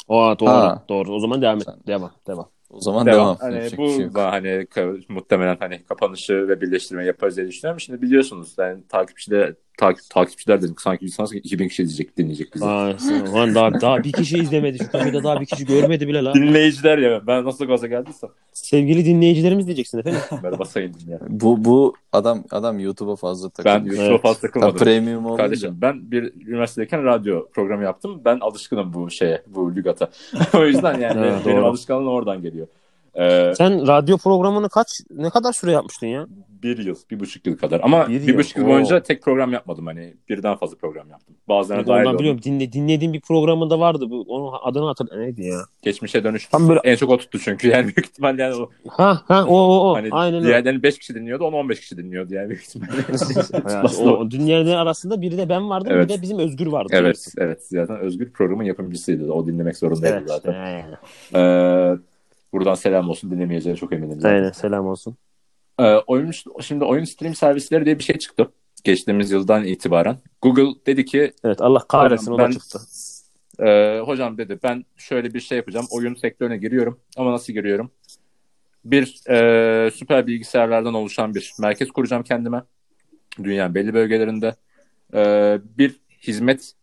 Aa doğru.
Ha.
Doğru. O zaman devam et.
Sen-
Devam. Devam.
O zaman
Devam.
devam.
Hani
Yapacak
bu
şey yok.
da hani muhtemelen hani kapanışı ve birleştirmeyi yaparız diye düşünüyorum. Şimdi biliyorsunuz yani takipçiler takip takipçiler dedim sanki sanki 2000 kişi izleyecek dinleyecek bizi.
Aa, lan daha, daha bir kişi izlemedi. Şu kafede daha bir kişi görmedi bile la.
Dinleyiciler ya ben nasıl gaza geldiysem
Sevgili dinleyicilerimiz diyeceksin efendim.
ben basa indim ya.
Bu bu adam adam YouTube'a fazla
Ben
takılıyor.
YouTube'a
Evet.
fazla
Tam
takılmadım.
premium olunca.
Kardeşim ben bir üniversitedeyken radyo programı yaptım. Ben alışkınım bu şeye, bu lügata. o yüzden yani
Ha,
benim
doğru.
alışkanlığım oradan geliyor. Ee,
Sen radyo programını kaç ne kadar süre yapmıştın ya?
bir yıl, bir buçuk yıl kadar. Ama
Bir
bir,
yıl,
buçuk yıl
oo.
boyunca tek program yapmadım. Hani birden fazla program yaptım. Bazılarına dahil
Ondan biliyorum. Dinle, dinlediğim bir programında vardı. Bu, onun adını hatır neydi ya?
Geçmişe dönüş.
Tam böyle
En çok o tuttu çünkü yani büyük ihtimal yani o
ha ha o o o.
hani
Aynen öyle.
diğerlerini 5 kişi dinliyordu, onu 15 kişi dinliyordu yani büyük ihtimalle.
Yani o, o dinleyenler arasında biri de ben vardım,
Evet.
bir de bizim Özgür vardı.
evet, evet. Zaten Özgür programın yapımcısıydı. O dinlemek zorundaydı
Evet.
zaten. Ee, buradan selam olsun dinlemeyeceğine çok eminim. zaten.
Aynen. Selam olsun.
Ee, oyun, şimdi oyun stream servisleri diye bir şey çıktı. Geçtiğimiz yıldan itibaren. Google dedi ki
Evet Allah kahretsin o da çıktı.
e, hocam dedi ben şöyle bir şey yapacağım. Oyun sektörüne giriyorum. Ama nasıl giriyorum? Bir e, süper bilgisayarlardan oluşan bir merkez kuracağım kendime. Dünyanın belli bölgelerinde. E, bir hizmet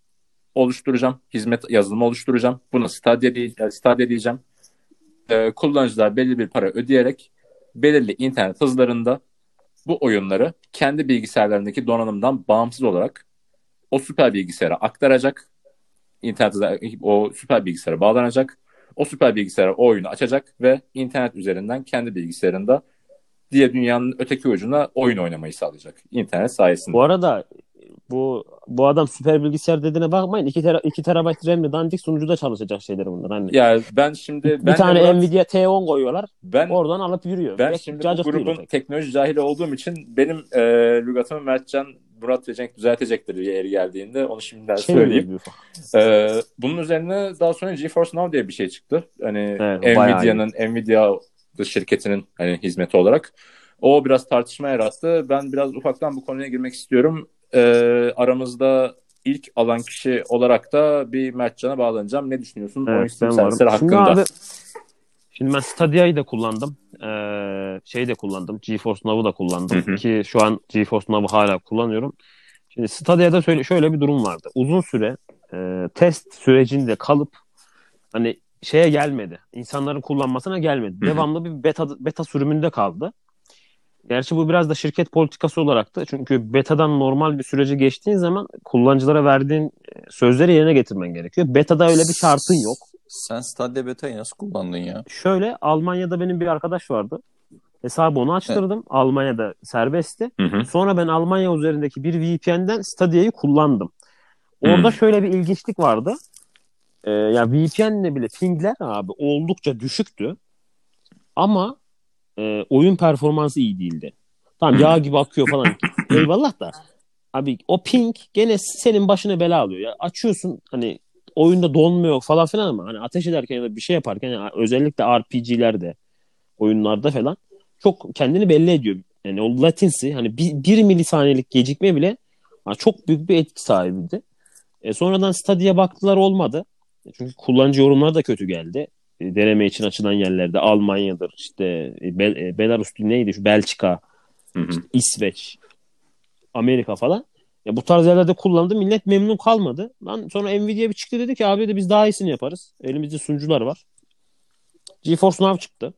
oluşturacağım. Hizmet yazılımı oluşturacağım. Buna Stadia, e, Stadia diyeceğim. E, kullanıcılar belli bir para ödeyerek belirli internet hızlarında bu oyunları kendi bilgisayarlarındaki donanımdan bağımsız olarak o süper bilgisayara aktaracak. İnternet o süper bilgisayara bağlanacak. O süper bilgisayara o oyunu açacak ve internet üzerinden kendi bilgisayarında diye dünyanın öteki ucuna oyun oynamayı sağlayacak. İnternet sayesinde.
Bu arada bu bu adam süper bilgisayar dediğine bakmayın. 2 tera, 2 terabayt RAM'li dandik sunucuda çalışacak şeyler bunlar. Hani
Ya ben şimdi
bir
ben
tane
Murat-
Nvidia T10 koyuyorlar.
ben
Oradan alıp yürüyor.
ben
Pek
şimdi bu grubun
pek.
teknoloji cahili olduğum için benim e, lügatımı Mertcan Murat ve Cenk düzeltecektir yeri geldiğinde. Onu şimdiden
Şey
söyleyeyim. Ee, bunun üzerine daha sonra GeForce Now diye bir şey çıktı. Hani
Evet,
Nvidia'nın Nvidia şirketinin hani hizmeti olarak. O biraz tartışma yarattı. Ben biraz ufaktan bu konuya girmek istiyorum. Ee, aramızda ilk alan kişi olarak da bir Mertcan'a bağlanacağım. Ne düşünüyorsun oyun
Evet, ben varım.
servisleri
Şimdi
hakkında?
abi şimdi ben Stadia'yı da kullandım. Ee, şey de kullandım. GeForce Now'u da kullandım.
Hı hı.
Ki şu an GeForce Now'u hala kullanıyorum. Şimdi Stadia'da şöyle, şöyle bir durum vardı. Uzun süre e, test sürecinde kalıp hani şeye gelmedi. İnsanların kullanmasına gelmedi.
Hı hı.
Devamlı bir beta beta sürümünde kaldı. Gerçi bu biraz da şirket politikası olarak da çünkü betadan normal bir sürece geçtiğin zaman kullanıcılara verdiğin e, sözleri yerine getirmen gerekiyor. Beta'da öyle bir şartın yok.
Sen Stadia Beta'yı nasıl kullandın ya?
Şöyle Almanya'da benim bir arkadaş vardı. Hesabı onu açtırdım. Almanya'da serbestti.
Hı hı.
Sonra ben Almanya üzerindeki bir VPN'den Stadia'yı kullandım. Orada
Hmm.
şöyle bir ilginçlik vardı. Ee, ya VPN'le bile pingler abi oldukça düşüktü. Ama e, oyun performansı iyi değildi. Tamam yağ gibi akıyor falan. Eyvallah da. Abi o ping gene senin başına bela alıyor. Ya açıyorsun hani oyunda donmuyor falan filan ama hani ateş ederken ya da bir şey yaparken yani özellikle RPG'lerde oyunlarda falan çok kendini belli ediyor. Yani o latency hani bir, bir milisaniyelik gecikme bile ha, çok büyük bir etki sahibiydi. E, sonradan Stadia'ya baktılar olmadı. Çünkü kullanıcı yorumlar da kötü geldi. E, deneme için açılan yerlerde Almanya'dır işte e, Bel- e, Belarus neydi şu Belçika,
Hı hı.
İsveç, Amerika falan. Ya bu tarz yerlerde kullandı. Millet memnun kalmadı. Lan sonra Nvidia bir çıktı dedi ki abi de biz daha iyisini yaparız. Elimizde sunucular var. GeForce Now çıktı.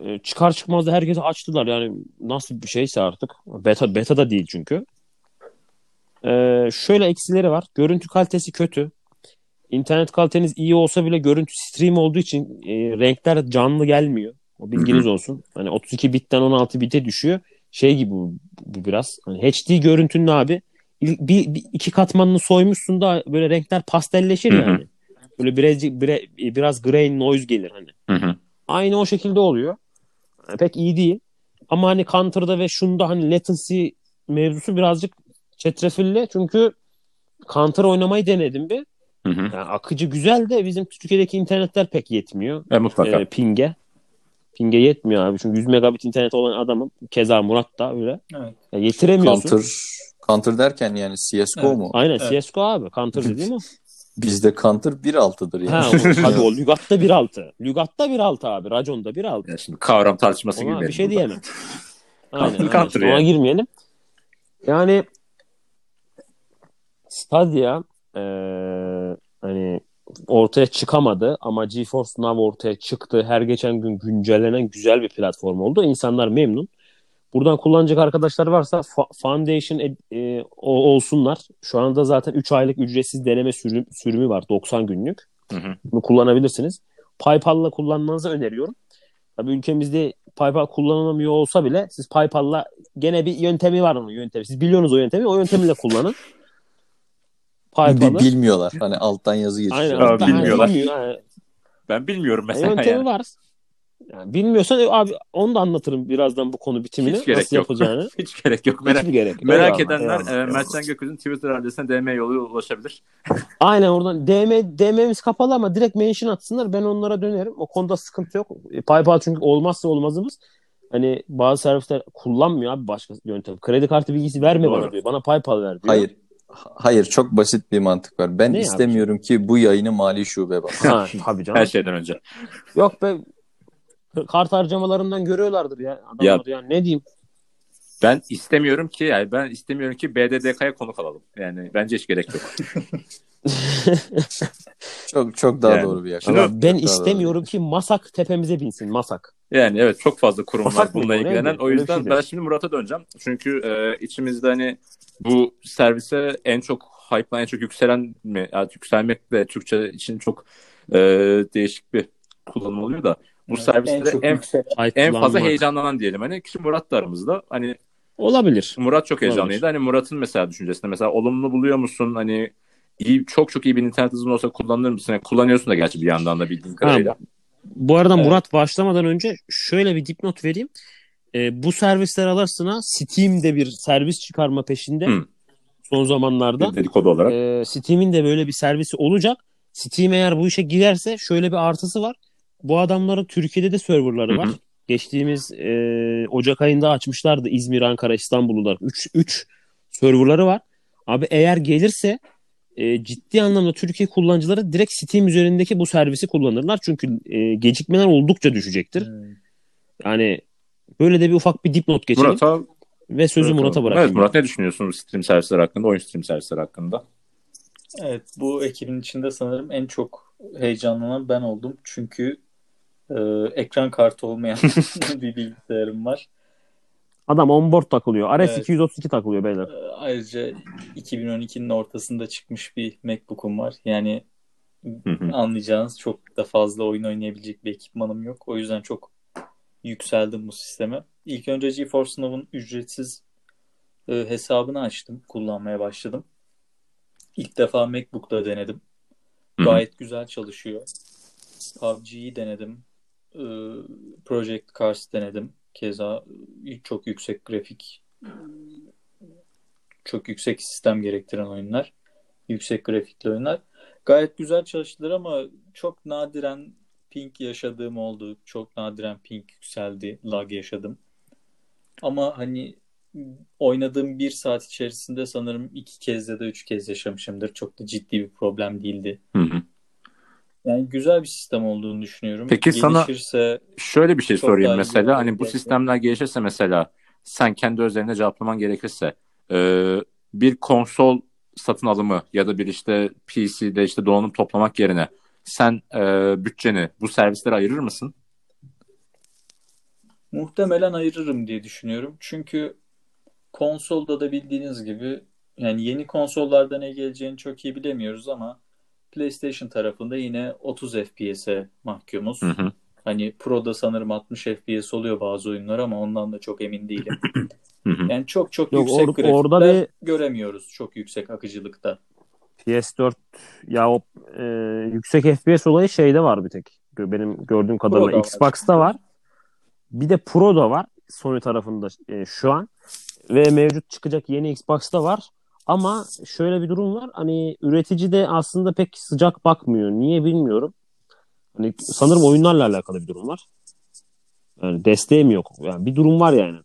Ee, çıkar çıkmaz da herkese açtılar. Yani nasıl bir şeyse artık. Beta, beta da değil çünkü. Ee, şöyle eksileri var. Görüntü kalitesi kötü. İnternet kaliteniz iyi olsa bile görüntü stream olduğu için e, renkler canlı gelmiyor. O bilginiz olsun. Hani 32 bitten 16 bite düşüyor. Şey gibi bu, bu biraz. Hani HD görüntünün abi bir, bir iki katmanını soymuşsun da böyle renkler pastelleşir yani. Böyle biraz biraz gray noise gelir hani. Aynı o şekilde oluyor. Yani pek iyi değil. Ama hani Counter'da ve şunda hani latency mevzusu birazcık çetrefilli. Çünkü Counter oynamayı denedim bir.
Hı hı.
Yani akıcı güzel de bizim Türkiye'deki internetler pek yetmiyor.
E, mutlaka.
Ee, ping'e. Ping'e yetmiyor abi. Çünkü 100 megabit internet olan adamım. Keza Murat da öyle.
Evet.
Ya yetiremiyorsun.
Counter, counter derken yani CSGO
Evet.
mu?
Aynen
Evet.
CSGO abi. Counter dediğim o.
Bizde Counter 1.6'dır yani.
ha, o, tabii o Lügat'ta 1.6. Lügat'ta 1.6 abi. Racon'da 1.6.
Yani şimdi kavram tartışması
Ona
girmeyelim
bir şey
burada.
diyemem. Aynen,
Counter,
aynen.
counter
Ona
yani.
girmeyelim. Yani Stadia eee, hani ortaya çıkamadı ama GeForce Now ortaya çıktı. Her geçen gün güncellenen güzel bir platform oldu. İnsanlar memnun. Buradan kullanacak arkadaşlar varsa Fa- Foundation e, o- olsunlar. Şu anda zaten 3 aylık ücretsiz deneme sürüm, sürümü var 90 günlük.
Hı hı.
Bunu kullanabilirsiniz. PayPal'la kullanmanızı öneriyorum. Tabii ülkemizde PayPal kullanılamıyor olsa bile siz PayPal'la gene bir yöntemi var onun yöntemi. Siz biliyorsunuz o yöntemi. O yöntemiyle kullanın. PayPal'ı.
bilmiyorlar. Hani alttan yazı geçiyor.
Aynen.
Aa,
Hatta
bilmiyorlar.
bilmiyor,
Ben bilmiyorum mesela
yöntemi
yani.
var. Yani bilmiyorsan e, abi onu da anlatırım birazdan bu konu bitimini.
Hiç gerek
nasıl
yok.
yapacağını.
Hiç gerek yok. Merak,
Hiçbir gerek. yok.
merak
Eyvallah,
edenler
eyvallah,
e. Mertcan Gököz'ün Twitter adresine DM yoluyla ulaşabilir.
Aynen oradan DM DM'miz kapalı ama direkt mention atsınlar. Ben onlara dönerim. O konuda sıkıntı yok. E, PayPal çünkü olmazsa olmazımız. Hani bazı servisler kullanmıyor abi başka yöntem. Kredi kartı bilgisi verme
Doğru.
bana diyor. Bana PayPal ver diyor.
Hayır. Ha- Hayır çok basit bir mantık var. Ben
Ne abi?
istemiyorum ki bu yayını mali şube baksın.
Ha, tabii canım.
Her şeyden önce.
Yok be kart harcamalarından görüyorlardır ya. Adamlar ya. ne diyeyim?
Ben istemiyorum ki yani ben istemiyorum ki BDDK'ya konuk alalım. Yani bence hiç gerek yok.
Çok çok daha
Yani.
doğru bir yaklaşım.
Ama ben istemiyorum ki masak tepemize binsin masak.
Yani evet çok fazla kurum var
Masak
bununla
bu,
ilgilenen. O yüzden
şeydi.
ben şimdi Murat'a döneceğim. Çünkü e, içimizde hani bu servise en çok hype'la en çok yükselen mi? Yani yükselmek de Türkçe için çok e, değişik bir kullanım oluyor da. Bu
en
serviste en,
yükselen-
en fazla heyecanlanan diyelim. Hani kişi Murat da aramızda. Hani
Olabilir.
Murat çok heyecanlıydı.
Olabilir.
Hani Murat'ın mesela düşüncesinde mesela olumlu buluyor musun? Hani iyi çok çok iyi bir internet hızın olsa kullanır mısın? Yani kullanıyorsun da gerçi bir yandan da bildiğin kadarıyla.
Bu arada
Evet.
Murat başlamadan önce şöyle bir dipnot vereyim. Ee, bu servisler arasına Steam'de bir servis çıkarma peşinde
Hı.
son zamanlarda.
Dedikodu olarak.
Ee, Steam'in de böyle bir servisi olacak. Steam eğer bu işe girerse şöyle bir artısı var. Bu adamların Türkiye'de de serverları
Hı hı.
var. Geçtiğimiz e, Ocak ayında açmışlardı İzmir, Ankara, İstanbul'da 3 3 serverları var. Abi eğer gelirse e, ciddi anlamda Türkiye kullanıcıları direkt Steam üzerindeki bu servisi kullanırlar. Çünkü e, gecikmeler oldukça düşecektir.
Hmm.
Yani böyle de bir ufak bir dipnot geçelim
Murat'a
ve sözü Murat'a bırakayım.
Evet Murat ne düşünüyorsun bu stream servisleri hakkında, oyun stream servisleri hakkında?
Evet bu ekibin içinde sanırım en çok heyecanlanan ben oldum. Çünkü e, ekran kartı olmayan bir bilgisayarım var.
Adam onboard takılıyor. RS
Evet.
232 takılıyor beyler.
E, ayrıca 2012'nin ortasında çıkmış bir MacBook'um var. Yani anlayacağınız çok da fazla oyun oynayabilecek bir ekipmanım yok. O yüzden çok yükseldim bu sisteme. İlk önce GeForce Now'ın ücretsiz e, hesabını açtım. Kullanmaya başladım. İlk defa MacBook'ta denedim. Gayet güzel çalışıyor. PUBG'yi denedim. Ee, Project Cars denedim. Keza e, çok yüksek grafik, çok yüksek sistem gerektiren oyunlar. Yüksek grafikli oyunlar. Gayet güzel çalıştılar ama çok nadiren ping yaşadığım oldu. Çok nadiren ping yükseldi. Lag yaşadım. Ama hani oynadığım bir saat içerisinde sanırım iki kez ya da üç kez yaşamışımdır. Çok da ciddi bir problem değildi.
Hı hı.
Yani güzel bir sistem olduğunu düşünüyorum.
Peki sana-
Gelişirse
Şöyle bir şey sorayım mesela. Hani bu sistemler gelişirse mesela sen kendi özelinde cevaplaman gerekirse e, bir konsol satın alımı ya da bir işte PC'de işte donanım toplamak yerine sen e, bütçeni bu servislere ayırır mısın?
Muhtemelen ayırırım diye düşünüyorum. Çünkü konsolda da bildiğiniz gibi yani yeni konsollarda ne geleceğini çok iyi bilemiyoruz ama PlayStation tarafında yine 30 FPS'e mahkumuz.
Hı hı.
Hani Pro'da sanırım 60 FPS oluyor bazı oyunlar ama ondan da çok emin değilim.
Hı hı.
Yani çok çok
Yok,
yüksek
or-
grafikler
orada bir-
göremiyoruz çok yüksek akıcılıkta.
PS4 ya o e, yüksek FPS olayı şeyde var bir tek. Benim gördüğüm kadarıyla
Pro'da var.
Xbox'ta var. Bir de Pro'da var Sony tarafında e, şu an. Ve mevcut çıkacak yeni Xbox'ta var. Ama şöyle bir durum var. Hani üretici de aslında pek sıcak bakmıyor. Niye bilmiyorum. Hani sanırım oyunlarla alakalı bir durum var. Yani desteği mi yok? Yani bir durum var yani.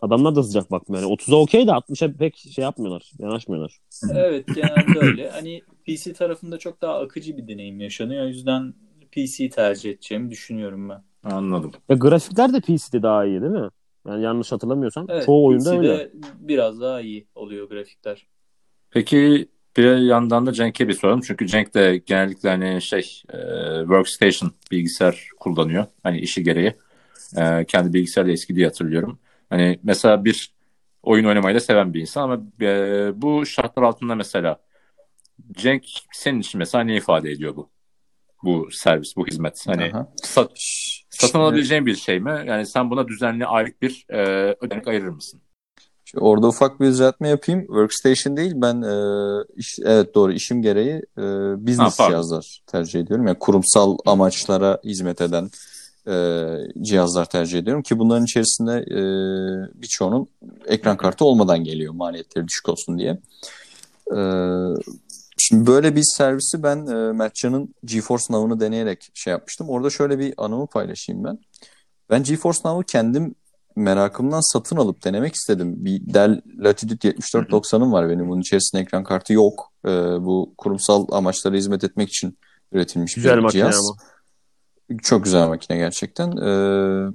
Adamlar da sıcak bakmıyor. Yani 30'a okey de 60'a pek şey yapmıyorlar. Yanaşmıyorlar.
Evet genelde öyle. Hani PC tarafında çok daha akıcı bir deneyim yaşanıyor. O yüzden PC tercih edeceğimi düşünüyorum ben.
Anladım.
Ve grafikler de PC'de daha iyi değil mi? Yani yanlış hatırlamıyorsam.
Evet,
Çoğu oyunda
PC'de
öyle.
biraz daha iyi oluyor grafikler.
Peki bir yandan da Cenk'e bir soralım. Çünkü Cenk de genellikle hani şey e, workstation bilgisayar kullanıyor. Hani işi gereği. E, kendi bilgisayarda eski diye hatırlıyorum. Hani mesela bir oyun oynamayı da seven bir insan ama e, bu şartlar altında mesela Cenk senin için mesela ne ifade ediyor bu? Bu servis, bu hizmet. Hani
Aha.
sat, satın
Şimdi-
alabileceğin bir şey mi? Yani sen buna düzenli aylık bir e, ödenek ayırır mısın?
Şimdi orada ufak bir düzeltme yapayım. Workstation değil ben e, iş, evet doğru işim gereği e, business
Ha, pardon.
cihazlar tercih ediyorum. Yani kurumsal amaçlara hizmet eden e, cihazlar tercih ediyorum ki bunların içerisinde e, birçoğunun ekran kartı olmadan geliyor maliyetleri düşük olsun diye. E, şimdi böyle bir servisi ben e, Mertcan'ın GeForce Now'ını deneyerek şey yapmıştım. Orada şöyle bir anımı paylaşayım ben. Ben GeForce Now'ı kendim merakımdan satın alıp denemek istedim. Bir Dell Latitude 7490'ım var benim. Bunun içerisinde ekran kartı yok. Ee, bu kurumsal amaçlara hizmet etmek için üretilmiş
Güzel
bir
makine
cihaz.
ama.
Çok güzel makine gerçekten. Ee,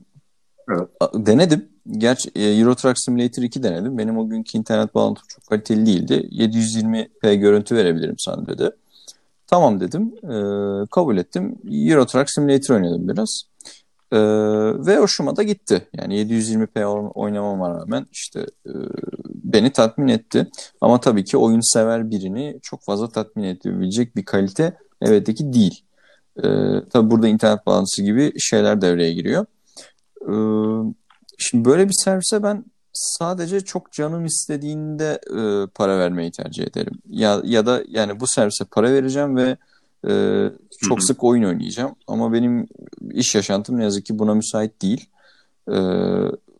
Evet.
Denedim. Gerçi e, Euro Truck Simulator 2 denedim. Benim o günkü internet bağlantım çok kaliteli değildi. 720p görüntü verebilirim sana dedi. Tamam dedim. Ee, kabul ettim. Euro Truck Simulator oynadım biraz. Ee, ve hoşuma da gitti. Yani 720p oyn- oynamama rağmen işte e, beni tatmin etti. Ama tabii ki oyun sever birini çok fazla tatmin edebilecek bir kalite elbette ki değil. Ee, tabii burada internet bağlantısı gibi şeyler devreye giriyor. Ee, şimdi böyle bir servise ben sadece çok canım istediğinde e, para vermeyi tercih ederim. Ya ya da yani bu servise para vereceğim ve e, çok sık oyun oynayacağım. Ama benim iş yaşantım ne yazık ki buna müsait değil. Ee,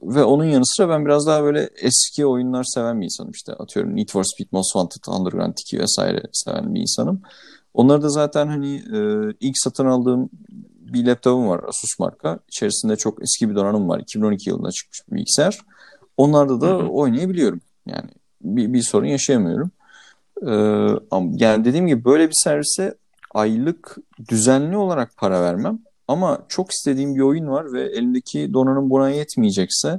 ve onun yanı sıra ben biraz daha böyle eski oyunlar seven bir insanım. İşte atıyorum Need for Speed Most Wanted, Underground 2 vesaire seven bir insanım. Onları da zaten hani e, ilk satın aldığım bir laptopum var Asus marka. İçerisinde çok eski bir donanım var. 2012 yılında çıkmış bir bilgisayar. Onlarda da
Hı hı.
oynayabiliyorum. Yani bir, bir sorun yaşayamıyorum. Ee, yani dediğim gibi böyle bir servise aylık düzenli olarak para vermem. Ama çok istediğim bir oyun var ve elimdeki donanım buna yetmeyecekse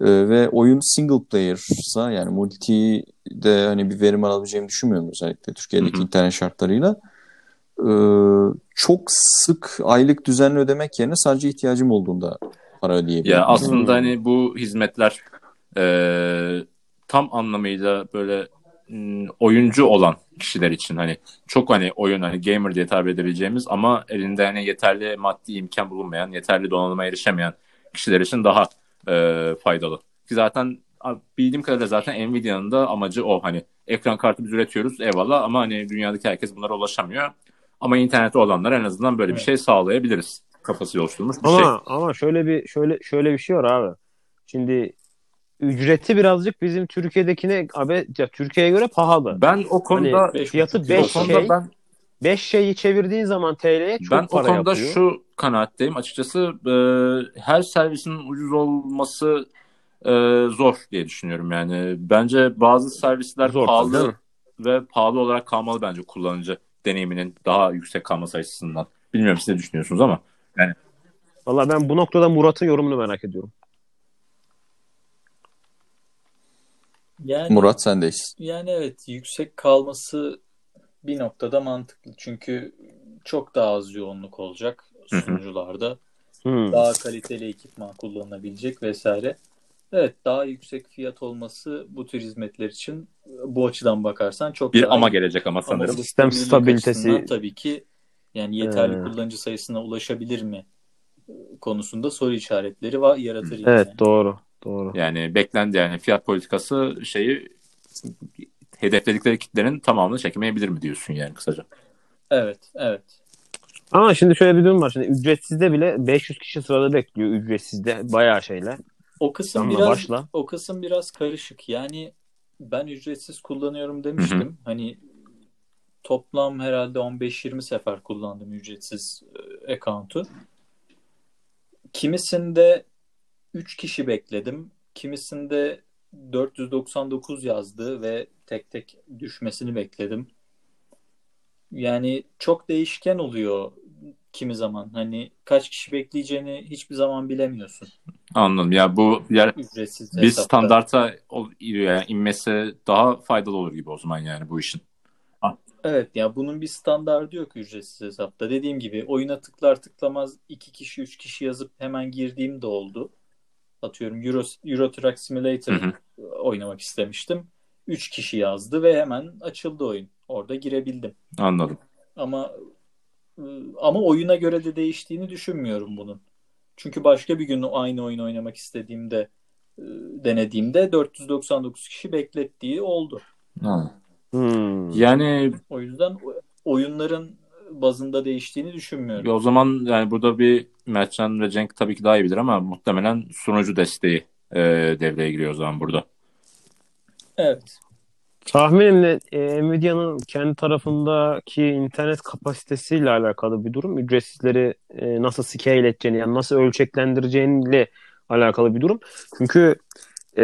e, ve oyun single player'sa yani multi de hani bir verim alabileceğimi düşünmüyorum özellikle Türkiye'deki
Hı hı.
internet şartlarıyla. Ee, çok sık aylık düzenli ödemek yerine sadece ihtiyacım olduğunda para ödeyebilirim.
Ya aslında
Hmm.
hani bu hizmetler e, tam anlamıyla böyle m, oyuncu olan kişiler için hani çok hani oyun hani gamer diye tabir edebileceğimiz ama elinde hani yeterli maddi imkan bulunmayan, yeterli donanıma erişemeyen kişiler için daha e, faydalı. Ki zaten bildiğim kadarıyla zaten Nvidia'nın da amacı o hani ekran kartı biz üretiyoruz eyvallah ama hani dünyadaki herkes bunlara ulaşamıyor. Ama internette olanlar en azından böyle bir
Evet.
şey sağlayabiliriz. Kafası oluşturmuş bir şey.
Ama ama şöyle bir şöyle şöyle bir şey var abi. Şimdi ücreti birazcık bizim Türkiye'dekine abi ya Türkiye'ye göre pahalı.
Ben o konuda
Hani
Beş
fiyatı
buçuk,
o
5
konuda
şey.
ben
5 şeyi çevirdiğin zaman TL'ye çok
ben o
para
konuda
yapıyor.
şu kanaatteyim açıkçası e, her servisin ucuz olması e, zor diye düşünüyorum yani bence bazı servisler
Zor
pahalı ve pahalı olarak kalmalı bence kullanıcı deneyiminin daha yüksek kalması açısından. Bilmiyorum siz ne düşünüyorsunuz ama
Valla ben bu noktada Murat'ın yorumunu merak ediyorum.
Yani
Murat sendeyiz.
Yani evet yüksek kalması bir noktada mantıklı. Çünkü çok daha az yoğunluk olacak sunucularda.
Hmm.
Daha kaliteli ekipman kullanılabilecek vesaire. Evet daha yüksek fiyat olması bu tür hizmetler için bu açıdan bakarsan çok
Bir
daha
ama
iyi.
gelecek ama
Ama
sanırım.
Sistem
stabililik
stabilitesi-
tabii ki yani yeterli
Ee.
kullanıcı sayısına ulaşabilir mi konusunda soru işaretleri var yaratır.
Evet
yani.
doğru. Doğru.
Yani beklendi yani fiyat politikası şeyi hedefledikleri kitlenin tamamını çekemeyebilir mi diyorsun yani kısaca.
Evet, evet.
Ama şimdi şöyle bir durum var. Şimdi ücretsizde bile 500 kişi sırada bekliyor ücretsizde. Bayağı şeyler.
O kısım
Damla
biraz
başla.
o kısım biraz karışık. Yani ben ücretsiz kullanıyorum demiştim. Hani toplam herhalde 15-20 sefer kullandım ücretsiz e, account'u. Kimisinde 3 kişi bekledim. Kimisinde 499 yazdı ve tek tek düşmesini bekledim. Yani çok değişken oluyor kimi zaman. Hani kaç kişi bekleyeceğini hiçbir zaman bilemiyorsun
Anladım. Ya bu yer
ücretsiz
bir
hesapta.
standarta yani inmesi daha faydalı olur gibi o zaman yani bu işin.
Evet ya bunun bir standardı yok ücretsiz hesapta. Dediğim gibi oyuna tıklar tıklamaz iki kişi üç kişi yazıp hemen girdiğim de oldu. Atıyorum Euro, Euro Truck Simulator
Hı hı.
oynamak istemiştim. Üç kişi yazdı ve hemen açıldı oyun. Orada girebildim.
Anladım.
Ama ama oyuna göre de değiştiğini düşünmüyorum bunun. Çünkü başka bir gün aynı oyun oynamak istediğimde e, denediğimde 499 kişi beklettiği oldu.
Ha.
Hmm.
Yani
O yüzden oyunların bazında değiştiğini düşünmüyorum.
o zaman yani burada bir Mertcan ve Cenk tabii ki daha iyi bilir ama muhtemelen sunucu desteği e, devreye giriyor o zaman burada.
Evet.
Tahminimle e, Nvidia'nın kendi tarafındaki internet kapasitesiyle alakalı bir durum. Ücretsizleri e, nasıl scale edeceğini yani nasıl ölçeklendireceğiyle alakalı bir durum. Çünkü e,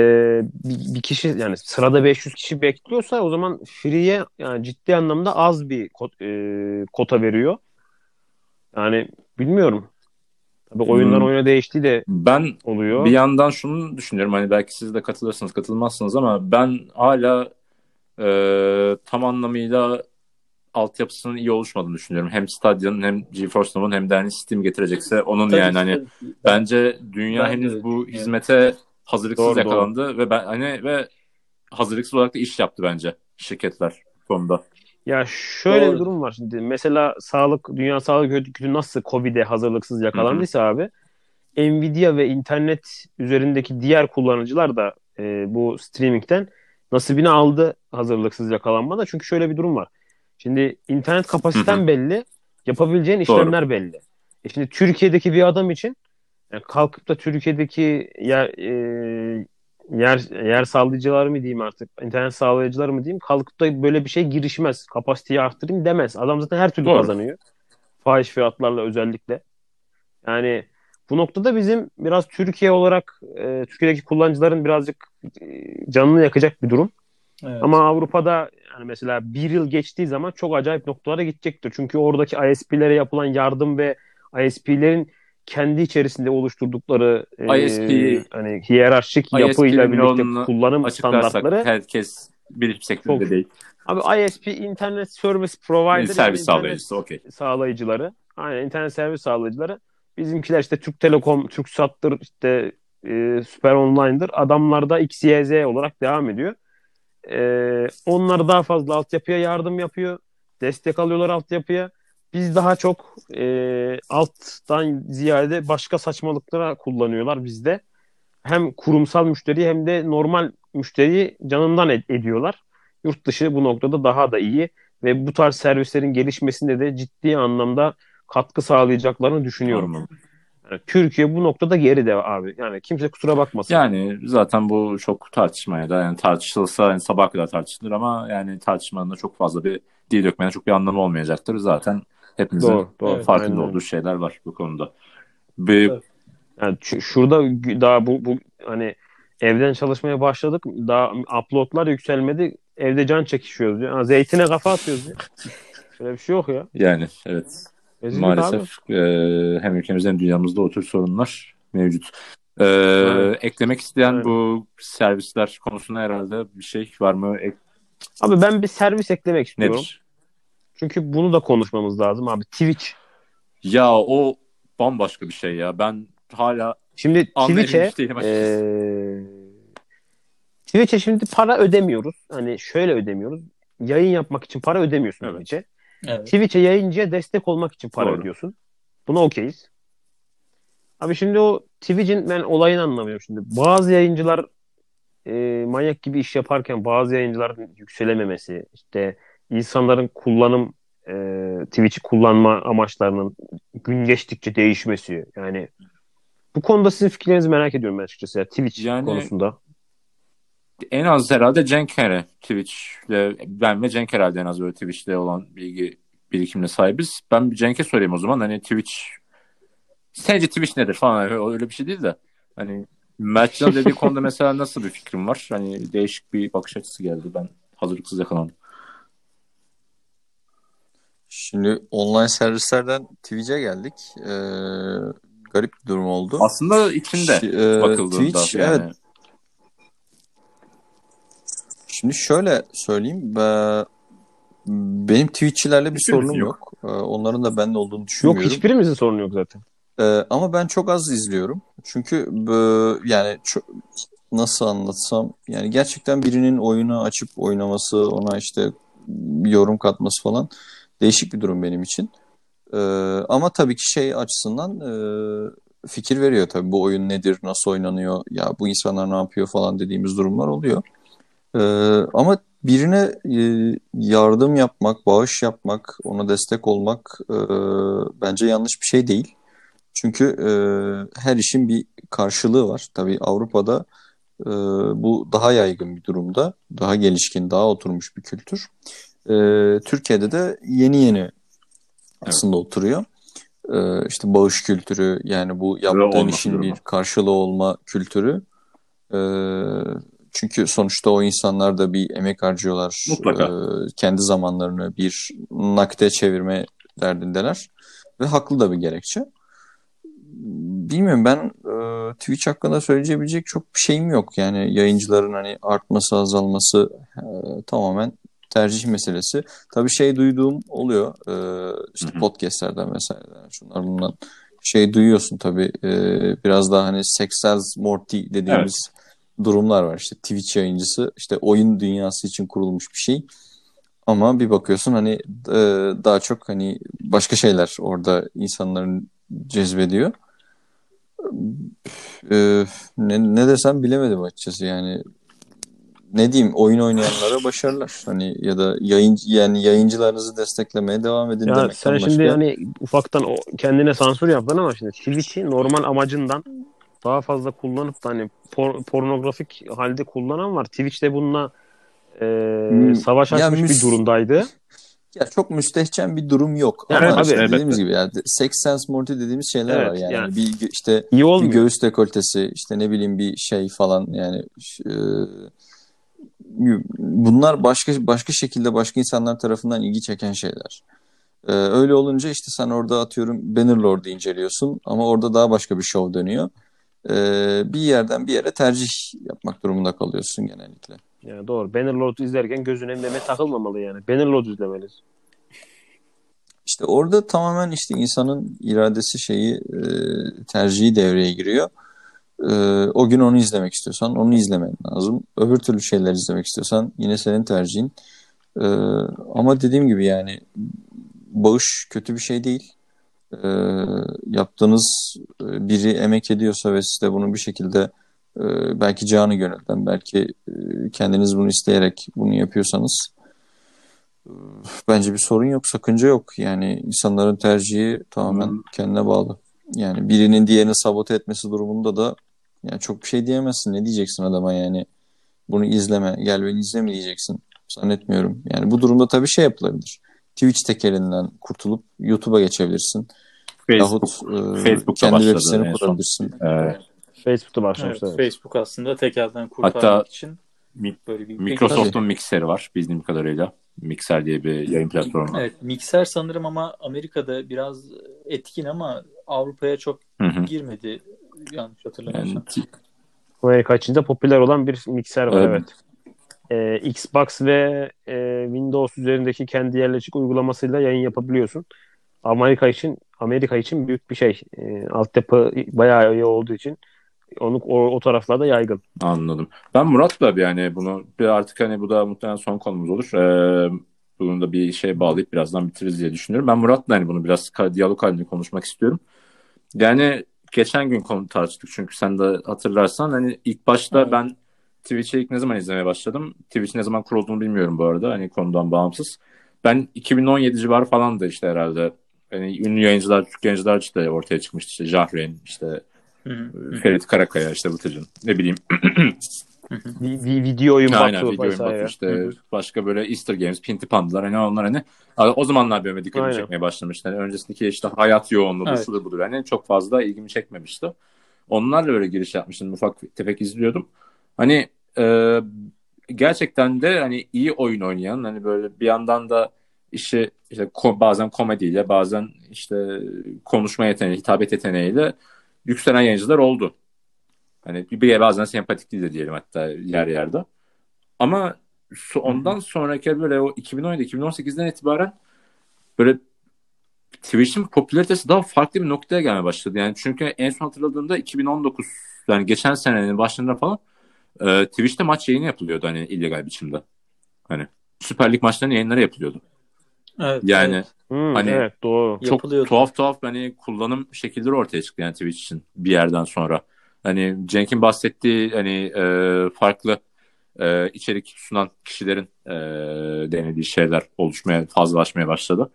bir, bir kişi yani sırada 500 kişi bekliyorsa o zaman free'ye yani ciddi anlamda az bir kot- e, kota veriyor. Yani bilmiyorum. Tabii oyundan
Hmm.
oyuna değiştiği de
Ben
oluyor.
bir yandan şunu düşünüyorum hani belki siz de katılırsınız katılmazsınız ama ben hala e, tam anlamıyla altyapısının iyi oluşmadığını düşünüyorum. Hem Stadia'nın hem GeForce Now'un hem de hani Steam getirecekse onun
Tabii
yani
ki,
hani
tabii
bence dünya
Ben de
henüz
öyle
bu
düşünüyorum.
hizmete hazırlıksız
Doğru,
yakalandı ve ben hani ve hazırlıksız olarak da iş yaptı bence şirketler konuda.
Ya şöyle
Doğru.
bir durum var şimdi. Mesela sağlık, Dünya Sağlık Örgütü nasıl Covid'e hazırlıksız yakalandıysa abi Nvidia ve internet üzerindeki diğer kullanıcılar da e, bu streamingten nasibini aldı hazırlıksız yakalanmada. Çünkü şöyle bir durum var. Şimdi internet kapasiten
Hı
belli, yapabileceğin
Doğru.
işlemler belli. E şimdi Türkiye'deki bir adam için yani kalkıp da Türkiye'deki yer, e, yer yer sağlayıcılar mı diyeyim artık, internet sağlayıcılar mı diyeyim, kalkıp da böyle bir şey girişmez. Kapasiteyi arttırayım demez. Adam zaten her türlü
Doğru.
kazanıyor. Fahiş fiyatlarla özellikle. Yani bu noktada bizim biraz Türkiye olarak e, Türkiye'deki kullanıcıların birazcık e, canını yakacak bir durum.
Evet.
Ama Avrupa'da yani mesela bir yıl geçtiği zaman çok acayip noktalara gidecektir. Çünkü oradaki ISP'lere yapılan yardım ve ISP'lerin kendi içerisinde oluşturdukları e,
ISP
hani hiyerarşik
ISP
yapıyla birlikte kullanım standartları
herkes bir
Çok-
değil.
abi ISP internet service provider
servis sağlayıcısı okey.
sağlayıcıları. Aynen internet servis sağlayıcıları. Bizimkiler işte Türk Telekom, Türksat'tır, işte e, Süper Online'dır. Adamlar da XYZ olarak devam ediyor. E, onlar daha fazla altyapıya yardım yapıyor. Destek alıyorlar altyapıya. Biz daha çok e, alttan ziyade başka saçmalıklara kullanıyorlar bizde. Hem kurumsal müşteri hem de normal müşteriyi canından ed- ediyorlar. Yurt dışı bu noktada daha da iyi ve bu tarz servislerin gelişmesinde de ciddi anlamda katkı sağlayacaklarını düşünüyorum.
Anladım.
Yani Türkiye bu noktada geride abi. Yani kimse kusura bakmasın.
Yani zaten bu çok tartışmaya da yani tartışılsa yani sabah kadar tartışılır ama yani tartışmanın da çok fazla bir dil dökmenin çok bir anlamı olmayacaktır. Zaten hepimizin
doğru, doğru.
Farkında
Aynen
olduğu şeyler var bu konuda. Bir,
Evet.
Yani şu- şurada daha bu, bu hani evden çalışmaya başladık. Daha uploadlar yükselmedi. Evde can çekişiyoruz. Ya. Ha, Zeytine kafa atıyoruz ya. Şöyle bir şey yok ya.
yani evet
Abi.
maalesef e, hem ülkemizde hem dünyamızda o tür sorunlar mevcut. E,
Evet.
eklemek isteyen
Evet.
bu servisler konusunda herhalde bir şey var mı? Ek-
Abi ben bir servis eklemek istiyorum.
nedir?
Çünkü bunu da konuşmamız lazım abi. Twitch.
Ya o bambaşka bir şey ya. Ben hala
Şimdi Twitch'e eee Twitch'e şimdi para ödemiyoruz. Hani şöyle ödemiyoruz. Yayın yapmak için para ödemiyorsun
Evet.
Twitch'e.
Evet.
Twitch'e yayıncıya destek olmak için para
Doğru.
ödüyorsun. Buna okeyiz. Abi şimdi o Twitch'in ben olayını anlamıyorum şimdi. Bazı yayıncılar e, manyak gibi iş yaparken bazı yayıncıların yükselememesi, işte insanların kullanım e, Twitch'i kullanma amaçlarının gün geçtikçe değişmesi. Yani bu konuda sizin fikirlerinizi merak ediyorum ben açıkçası ya Twitch
Yani-
konusunda.
En az herhalde Cenk Ere Twitch'le ben ve Cenk herhalde en az böyle Twitch'le olan bilgi birikimine sahibiz. Ben bir Cenk'e sorayım o zaman. Hani Twitch sence Twitch nedir falan öyle öyle bir şey değil de hani Mertcan dediği konuda mesela nasıl bir fikrim var? Hani değişik bir bakış açısı geldi. Ben hazırlıksız yakalandım.
Şimdi online servislerden Twitch'e geldik. Ee, garip bir durum oldu.
Aslında içinde
Şi- e,
bakıldığında
Twitch,
yani.
evet. Şimdi şöyle söyleyeyim. Ben, benim Twitch'çilerle bir
Hiçbirimizin
sorunum
yok.
yok. Ee, onların da bende olduğunu
Yok
düşünmüyorum.
hiçbirimizin sorunu yok zaten.
Ee, ama ben çok az izliyorum. Çünkü yani çok, nasıl anlatsam yani gerçekten birinin oyunu açıp oynaması, ona işte yorum katması falan değişik bir durum benim için. Ee, ama tabii ki şey açısından e, fikir veriyor tabii bu oyun nedir, nasıl oynanıyor, ya bu insanlar ne yapıyor falan dediğimiz durumlar oluyor. Ee, ama birine e, yardım yapmak, bağış yapmak, ona destek olmak e, bence yanlış bir şey değil. Çünkü e, her işin bir karşılığı var. Tabii Avrupa'da e, bu daha yaygın bir durumda. Daha gelişkin, daha oturmuş bir kültür. E, Türkiye'de de yeni yeni aslında oturuyor. E, işte bağış kültürü yani bu yaptığın işin bir karşılığı olma kültürü. E, çünkü sonuçta o insanlar da bir emek harcıyorlar.
Mutlaka.
E, kendi zamanlarını bir nakde çevirme derdindeler. Ve haklı da bir gerekçe. Bilmiyorum ben e, Twitch hakkında söyleyebilecek çok bir şeyim yok. Yani yayıncıların hani artması azalması e, tamamen tercih meselesi. Tabii şey duyduğum oluyor. E, işte
Hı hı.
podcastlerden mesela şunlar bundan şey duyuyorsun tabii. E, biraz daha hani Sexels Morty dediğimiz durumlar var. İşte Twitch yayıncısı işte oyun dünyası için kurulmuş bir şey. Ama bir bakıyorsun hani e, daha çok hani başka şeyler orada insanların cezbediyor. E, ne, ne desem bilemedim açıkçası yani. Ne diyeyim oyun oynayanlara başarılar. Hani ya da yayın yani yayıncılarınızı desteklemeye devam edin
Ya
demekten
sen
başka.
şimdi hani ufaktan o kendine sansür yaptın ama şimdi Twitch'i normal amacından daha fazla kullanıp da hani por- pornografik halde kullanan var. Twitch'te bununla e,
Hmm.
savaş
Ya
açmış
müs-
bir durumdaydı.
Ya çok müstehcen bir durum yok.
Ya
Ama
evet,
işte
tabii,
dediğimiz gibi yani Sex Sense Morty dediğimiz şeyler
Evet,
var yani.
yani.
Bir işte
İyi
bir göğüs dekoltesi işte ne bileyim bir şey falan yani e, bunlar başka başka şekilde başka insanlar tarafından ilgi çeken şeyler. E, öyle olunca işte sen orada atıyorum Bannerlord'u inceliyorsun ama orada daha başka bir şov dönüyor. E, bir yerden bir yere tercih yapmak durumunda kalıyorsun genellikle.
Yani doğru. Bannerlord'u izlerken gözüne meme takılmamalı yani. Bannerlord'u izlemeliyiz.
İşte orada tamamen işte insanın iradesi şeyi e, tercihi devreye giriyor. E, o gün onu izlemek istiyorsan onu izlemen lazım. Öbür türlü şeyler izlemek istiyorsan yine senin tercihin. E, ama dediğim gibi yani bağış kötü bir şey değil. E, yaptığınız e, biri emek ediyorsa ve siz de bunu bir şekilde e, belki canı gönülden belki e, kendiniz bunu isteyerek bunu yapıyorsanız Bence bir sorun yok, sakınca yok. Yani insanların tercihi tamamen
Hmm.
kendine bağlı. Yani birinin diğerini sabote etmesi durumunda da yani çok bir şey diyemezsin. Ne diyeceksin adama yani? Bunu izleme, gel beni izleme diyeceksin. Zannetmiyorum. Yani bu durumda tabii şey yapılabilir. Twitch tekelinden kurtulup YouTube'a geçebilirsin.
Facebook,
Yahut e,
Facebook'ta
kendi web
başladı
siteni kurabilirsin.
e,
Facebook'ta
Evet,
başlamışlar. Evet,
Facebook aslında tekelden kurtarmak
Hatta
için
Mi-
böyle bir
Microsoft'un Mixer'i var bildiğim kadarıyla. Mixer diye bir yayın platformu.
Evet, mikser sanırım ama Amerika'da biraz etkin ama Avrupa'ya çok
Hı hı.
girmedi yanlış hatırlamıyorsam.
Yani,
Amerika içinde popüler olan bir mikser var
Evet.
evet. e, Xbox ve e, Windows üzerindeki kendi yerleşik uygulamasıyla yayın yapabiliyorsun. Amerika için Amerika için büyük bir şey. E, altyapı bayağı iyi olduğu için onu o, o taraflarda yaygın.
Anladım. Ben Murat'la bir yani bunu bir artık hani bu da muhtemelen son konumuz olur. Ee, bunu da bir şey bağlayıp birazdan bitiririz diye düşünüyorum. Ben Murat'la hani bunu biraz diyalog halinde konuşmak istiyorum. Yani geçen gün konu tartıştık çünkü sen de hatırlarsan hani ilk başta evet. ben Twitch'i ilk ne zaman izlemeye başladım? Twitch ne zaman kurulduğunu bilmiyorum bu arada hani konudan bağımsız. Ben 2017 civarı falan da işte herhalde hani ünlü yayıncılar, Türk yayıncılar işte ortaya çıkmıştı. İşte Jahreyn, işte Hı-hı. Ferit Karakaya, işte Vıtıcın. Ne bileyim.
video oyun
Aynen, Batu video oyun Batu işte Hı-hı. başka böyle Easter Games, Pinti Pandalar hani onlar hani o zamanlar benim dikkatimi Aynen. çekmeye başlamıştı. Yani öncesindeki işte hayat yoğunluğu evet. şudur budur hani çok fazla ilgimi çekmemişti. Onlarla böyle giriş yapmıştım. Ufak tefek izliyordum. Hani e, gerçekten de hani iyi oyun oynayan hani böyle bir yandan da işi işte ko- bazen komediyle bazen işte konuşma yeteneği, hitabet yeteneğiyle yükselen yayıncılar oldu. Hani bir bazen sempatik değil de diyelim hatta yer yerde. Ama ondan sonraki böyle o 2017-2018'den itibaren böyle Twitch'in popülaritesi daha farklı bir noktaya gelmeye başladı. Yani çünkü en son hatırladığımda 2019 yani geçen senenin başlarında falan e, Twitch'te maç yayını yapılıyordu hani illegal biçimde. Hani Süper Lig maçlarının yayınları yapılıyordu.
Evet.
Yani evet.
Hmm, hani evet, doğru.
çok tuhaf tuhaf hani kullanım şekilleri ortaya çıktı yani Twitch için bir yerden sonra. Hani Cenk'in bahsettiği hani e, farklı e, içerik sunan kişilerin e, denediği şeyler oluşmaya, fazlalaşmaya başladı.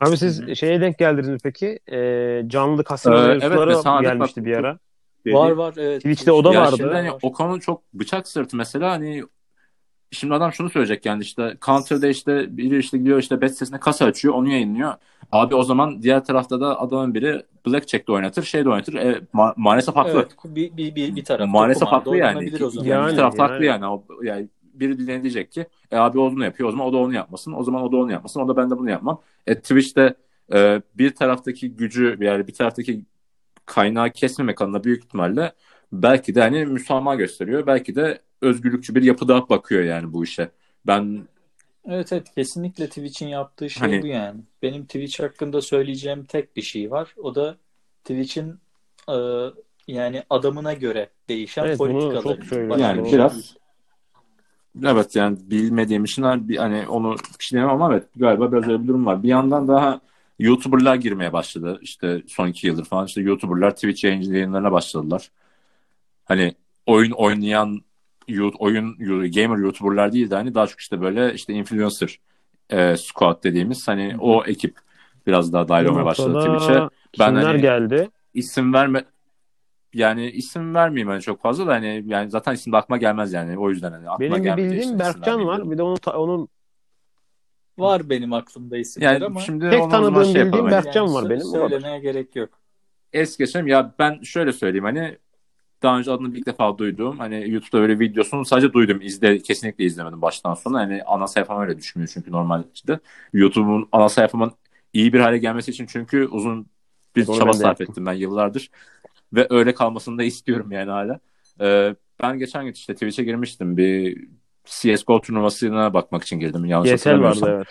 Abi siz Hı-hı. şeye denk geldiniz mi peki? E, canlı kasino ee, evet, gelmişti bak, bir ara.
Dedi. Var var evet.
Twitch'te o da
ya
vardı.
Şimdi hani o konu çok bıçak sırtı mesela hani Şimdi adam şunu söyleyecek yani işte Counter'da işte biri işte gidiyor işte bet sesine kasa açıyor onu yayınlıyor. Abi o zaman diğer tarafta da adamın biri Blackjack'te oynatır şey de oynatır. E, ma- maalesef haklı. Evet,
bir, bir, bir, bir tarafta
maalesef haklı yani. O zaman. Yani, bir tarafta yani. haklı yani. O, yani biri dinleyen diyecek ki e abi o onu yapıyor o zaman o da onu yapmasın. O zaman o da onu yapmasın. O da ben de bunu yapmam. E, Twitch'te e, bir taraftaki gücü yani bir taraftaki kaynağı kesmemek adına büyük ihtimalle belki de hani müsamaha gösteriyor. Belki de özgürlükçü bir yapıda bakıyor yani bu işe. Ben
Evet evet kesinlikle Twitch'in yaptığı şey hani... bu yani. Benim Twitch hakkında söyleyeceğim tek bir şey var. O da Twitch'in e, yani adamına göre değişen evet, politikaları.
Yani biraz Evet yani bilmediğim için bir, hani onu şey demem ama evet galiba biraz öyle bir durum var. Bir yandan daha YouTuber'lar girmeye başladı. İşte son iki yıldır falan işte YouTuber'lar Twitch yayınlarına başladılar. Hani oyun oynayan oyun gamer YouTuber'lar değil de hani daha çok işte böyle işte influencer e, squad dediğimiz hani Hı. o ekip biraz daha dahil olmaya başladı Twitch'e.
Ben kimler hani, geldi?
isim verme yani isim vermeyeyim hani çok fazla da hani yani zaten isim de aklıma gelmez yani o yüzden hani
aklıma Benim bildiğim Berkcan var. Bir de onun onun
var benim aklımda isimler yani ama
şimdi tek tanıdığım şey bildiğim Berkcan yani var benim.
Söylemeye gerek yok.
Es geçelim ya ben şöyle söyleyeyim hani daha önce adını ilk defa duyduğum hani YouTube'da böyle videosunu sadece duydum. izle kesinlikle izlemedim baştan sona. Hani ana sayfam öyle düşmüyor çünkü normalde. YouTube'un ana sayfamın iyi bir hale gelmesi için çünkü uzun bir Doğru çaba sarf ettim ben yıllardır. Ve öyle kalmasını da istiyorum yani hala. Ee, ben geçen gün işte Twitch'e girmiştim. Bir CSGO turnuvasına bakmak için girdim. Yanlış
YSL vardı evet.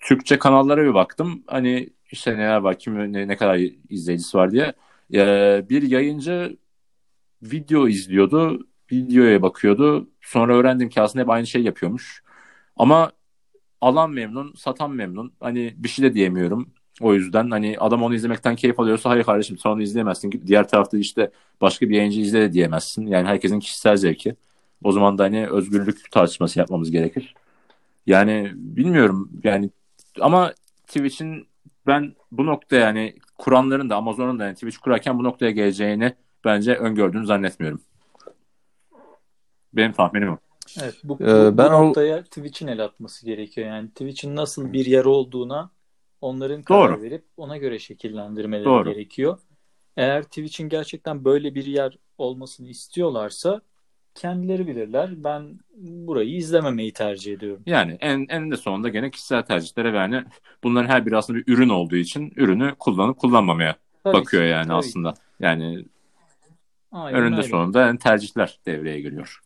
Türkçe kanallara bir baktım. Hani işte neler var, kim ne, ne kadar izleyicisi var diye. Ee, bir yayıncı video izliyordu. Videoya bakıyordu. Sonra öğrendim ki aslında hep aynı şey yapıyormuş. Ama alan memnun, satan memnun. Hani bir şey de diyemiyorum. O yüzden hani adam onu izlemekten keyif alıyorsa hayır kardeşim sen onu izleyemezsin. Diğer tarafta işte başka bir yayıncı izle de diyemezsin. Yani herkesin kişisel zevki. O zaman da hani özgürlük tartışması yapmamız gerekir. Yani bilmiyorum yani ama Twitch'in ben bu nokta yani kuranların da Amazon'un da yani Twitch kurarken bu noktaya geleceğini bence öngördüğünü zannetmiyorum. Benim tahminim o.
Evet, bu, bu, ee, ben bu noktaya o... Twitch'in el atması gerekiyor. Yani Twitch'in nasıl bir yer olduğuna onların karar Doğru. verip ona göre şekillendirmeleri Doğru. gerekiyor. Eğer Twitch'in gerçekten böyle bir yer olmasını istiyorlarsa kendileri bilirler. Ben burayı izlememeyi tercih ediyorum.
Yani en, en de sonunda gene kişisel tercihlere ve yani bunların her biri aslında bir ürün olduğu için ürünü kullanıp kullanmamaya tabii bakıyor ki, yani aslında. Ki. Yani Aynen önünde öyle. sonunda yani tercihler devreye giriyor.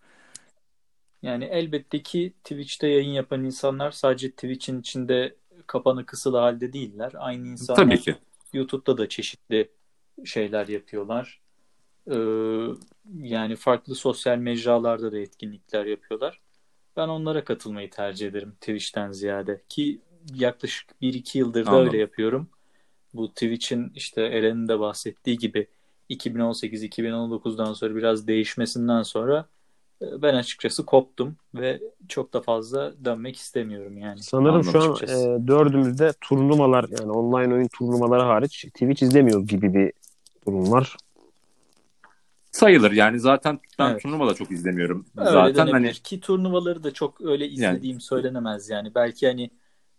Yani elbette ki Twitch'te yayın yapan insanlar sadece Twitch'in içinde kapanı kısılı halde değiller. Aynı insanlar
Tabii ki.
YouTube'da da çeşitli şeyler yapıyorlar. Ee, yani farklı sosyal mecralarda da etkinlikler yapıyorlar. Ben onlara katılmayı tercih ederim Twitch'ten ziyade. Ki yaklaşık 1-2 yıldır da
Anladım.
öyle yapıyorum. Bu Twitch'in işte Eren'in de bahsettiği gibi 2018-2019'dan sonra biraz değişmesinden sonra e, ben açıkçası koptum ve çok da fazla dönmek istemiyorum yani.
Sanırım şu an
Açıkçası.
e, dördümüzde turnuvalar yani online oyun turnuvaları hariç Twitch izlemiyoruz gibi bir durum var.
Sayılır yani zaten ben
Evet.
turnuva da çok izlemiyorum.
Öyle
zaten hani
ki turnuvaları da çok öyle izlediğim söylenemez yani. Belki hani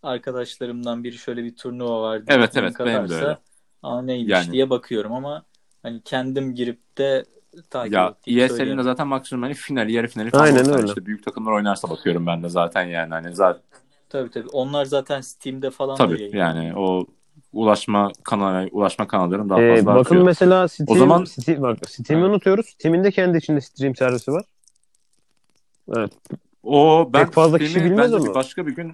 arkadaşlarımdan biri şöyle bir turnuva var
Evet, evet, benim de öyle.
Aa neymiş
Yani.
diye bakıyorum ama hani kendim girip de takip
ya
ettiğimi
ESL'in de zaten maksimum hani finali yarı finali falan
Aynen öyle.
işte büyük takımlar oynarsa bakıyorum ben de zaten yani hani zaten
Tabii tabii. Onlar zaten Steam'de falan da
tabii yani o ulaşma kanalı ulaşma kanalların daha
E,
fazla
bakın
artıyor.
mesela Steam,
O zaman-
Steam, bak, Steam'i
Evet.
unutuyoruz. Steam'in de kendi içinde stream servisi var. Evet.
O ben
Pek fazla kişi bilmez
bir başka bir gün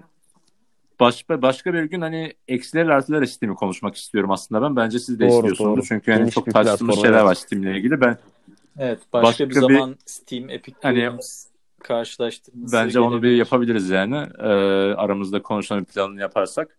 başka başka bir gün hani eksiler artılar Steam'i konuşmak istiyorum aslında ben. Bence siz de
Doğru,
istiyorsunuz.
doğru.
Çünkü hani
Geniş
çok
bir platform,
şeyler
evet.
var Steam'le ilgili. Ben
Evet. Başka,
Başka
bir
bir-
zaman Steam, Epic
Hani-
Games karşılaştırması
bence onu bir yapabiliriz yani. Ee, aramızda konuşulan bir planını yaparsak.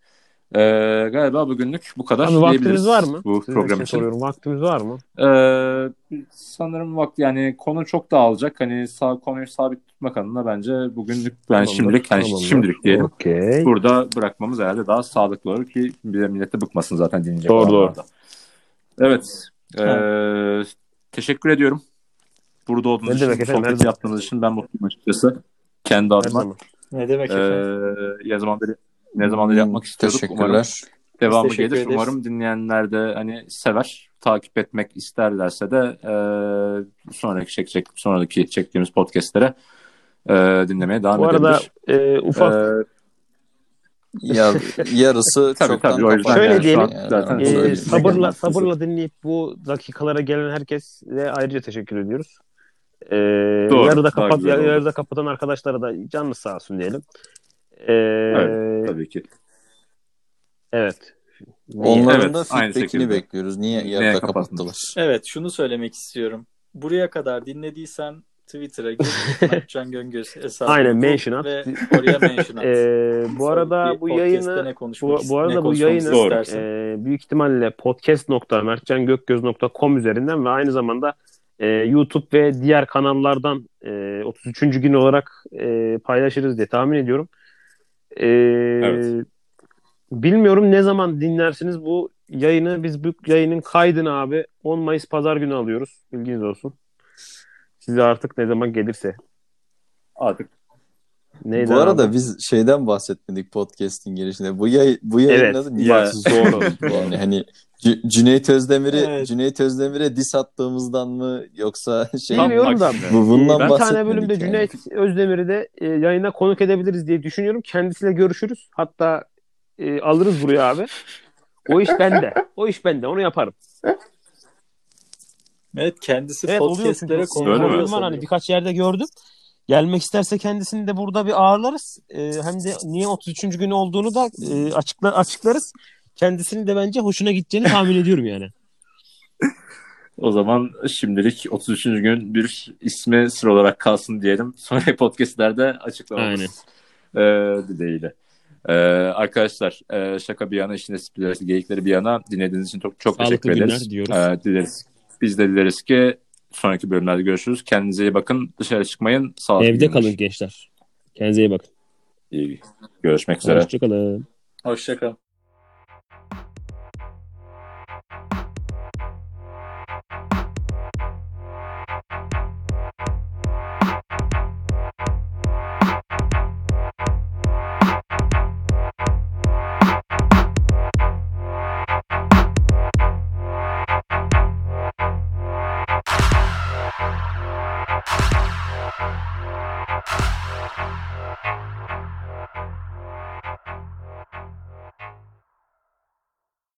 Ee, galiba bugünlük bu kadar
Abi vaktimiz var mı?
bu
Sizin
program
için
için.
soruyorum. Vaktimiz var mı?
Ee, sanırım vakti yani konu çok dağılacak. Hani sağ konuyu sabit tutmak adına bence bugünlük yani
Tamamdır,
şimdilik hani
tamamdır.
şimdilik diyelim.
Okey.
Burada bırakmamız herhalde daha sağlıklı olur ki bir de millet de bıkmasın zaten dinleyecek
Doğru, doğru.
Evet. Ee, teşekkür ediyorum. Burada olduğunuz
Ne
için,
efendim, zaman.
yaptığınız için ben mutluyum açıkçası. Kendi adıma.
zaman.
Ne demek
Ee,
efendim?
ne zamandır ne zamandır yapmak istiyorduk. Umarım
Teşekkürler.
devamı
Biz teşekkür
gelir.
ederiz.
Umarım dinleyenler de hani sever, takip etmek isterlerse de e, sonraki çekecek sonraki çektiğimiz podcastlere e, dinlemeye devam
Bu arada
edebilir.
e, ufak
E,
Ya, yarısı
Tabii,
çoktan
tabii, o yüzden
Şöyle
kapandı.
diyelim,
Yani
zaten
e,
söyleyeyim.
sabırla
Yani.
sabırla dinleyip bu dakikalara gelen herkese ayrıca teşekkür ediyoruz. E,
Doğru,
yarıda kapat yarıda kapatan arkadaşlara da canlı sağ olsun diyelim.
Evet, tabii ki.
evet.
Onların
Evet,
da
aynı
feedback'ini
şekilde.
bekliyoruz. Niye yarıda kapattılar?
Evet şunu söylemek istiyorum. Buraya kadar dinlediysen Twitter'a gir. Mertcan Göngöz hesabını
Aynen, mention at.
Ve oraya mention at.
E, bu arada bu yayını bu, bu arada
ne
bu yayını
istersen.
e, büyük ihtimalle podcast.mertcangökgöz.com üzerinden ve aynı zamanda e, YouTube ve diğer kanallardan e, 33. gün olarak e, paylaşırız diye tahmin ediyorum.
Evet.
Bilmiyorum ne zaman dinlersiniz bu yayını. Biz bu yayının kaydını abi 10 Mayıs Pazar günü alıyoruz. Bilginiz olsun. Size artık ne zaman gelirse.
Artık
Neydi
Bu arada
abi?
biz şeyden bahsetmedik podcast'in girişinde. Bu yay bu yayın
Evet.
Ya,
Niyazi Zor. yani hani C- Cüneyt Özdemir'i
Evet.
Cüneyt Özdemir'e diss attığımızdan mı yoksa şey
Bilmiyorum da
bu bundan
bir
bahsetmedik.
tane bölümde
yani.
Cüneyt Özdemir'i de e, yayına konuk edebiliriz diye düşünüyorum. Kendisiyle görüşürüz. Hatta e, alırız buraya abi. O iş bende. O iş bende. Onu yaparım.
Evet kendisi
Evet
podcastlere konu oluyor
var hani birkaç yerde gördüm. Gelmek isterse kendisini de burada bir ağırlarız. E, hem de niye 33. gün olduğunu da e, açıkla, açıklarız. Kendisinin de bence hoşuna gideceğini tahmin ediyorum yani.
o zaman şimdilik 33. gün bir ismi sıra olarak kalsın diyelim. Sonraki podcastlerde açıklamamız e, dileğiyle. E, arkadaşlar e, şaka bir yana işin esprileri geyikleri bir yana dinlediğiniz için çok, çok
Sağlıklı
teşekkür ederiz.
günler diyoruz.
E, dileriz. Biz de dileriz ki sonraki bölümlerde görüşürüz. Kendinize iyi bakın. Dışarı çıkmayın. Sağlıklı
Evde
günler.
kalın gençler. Kendinize iyi bakın.
İyi. Görüşmek üzere.
Hoşçakalın.
Hoşçakal.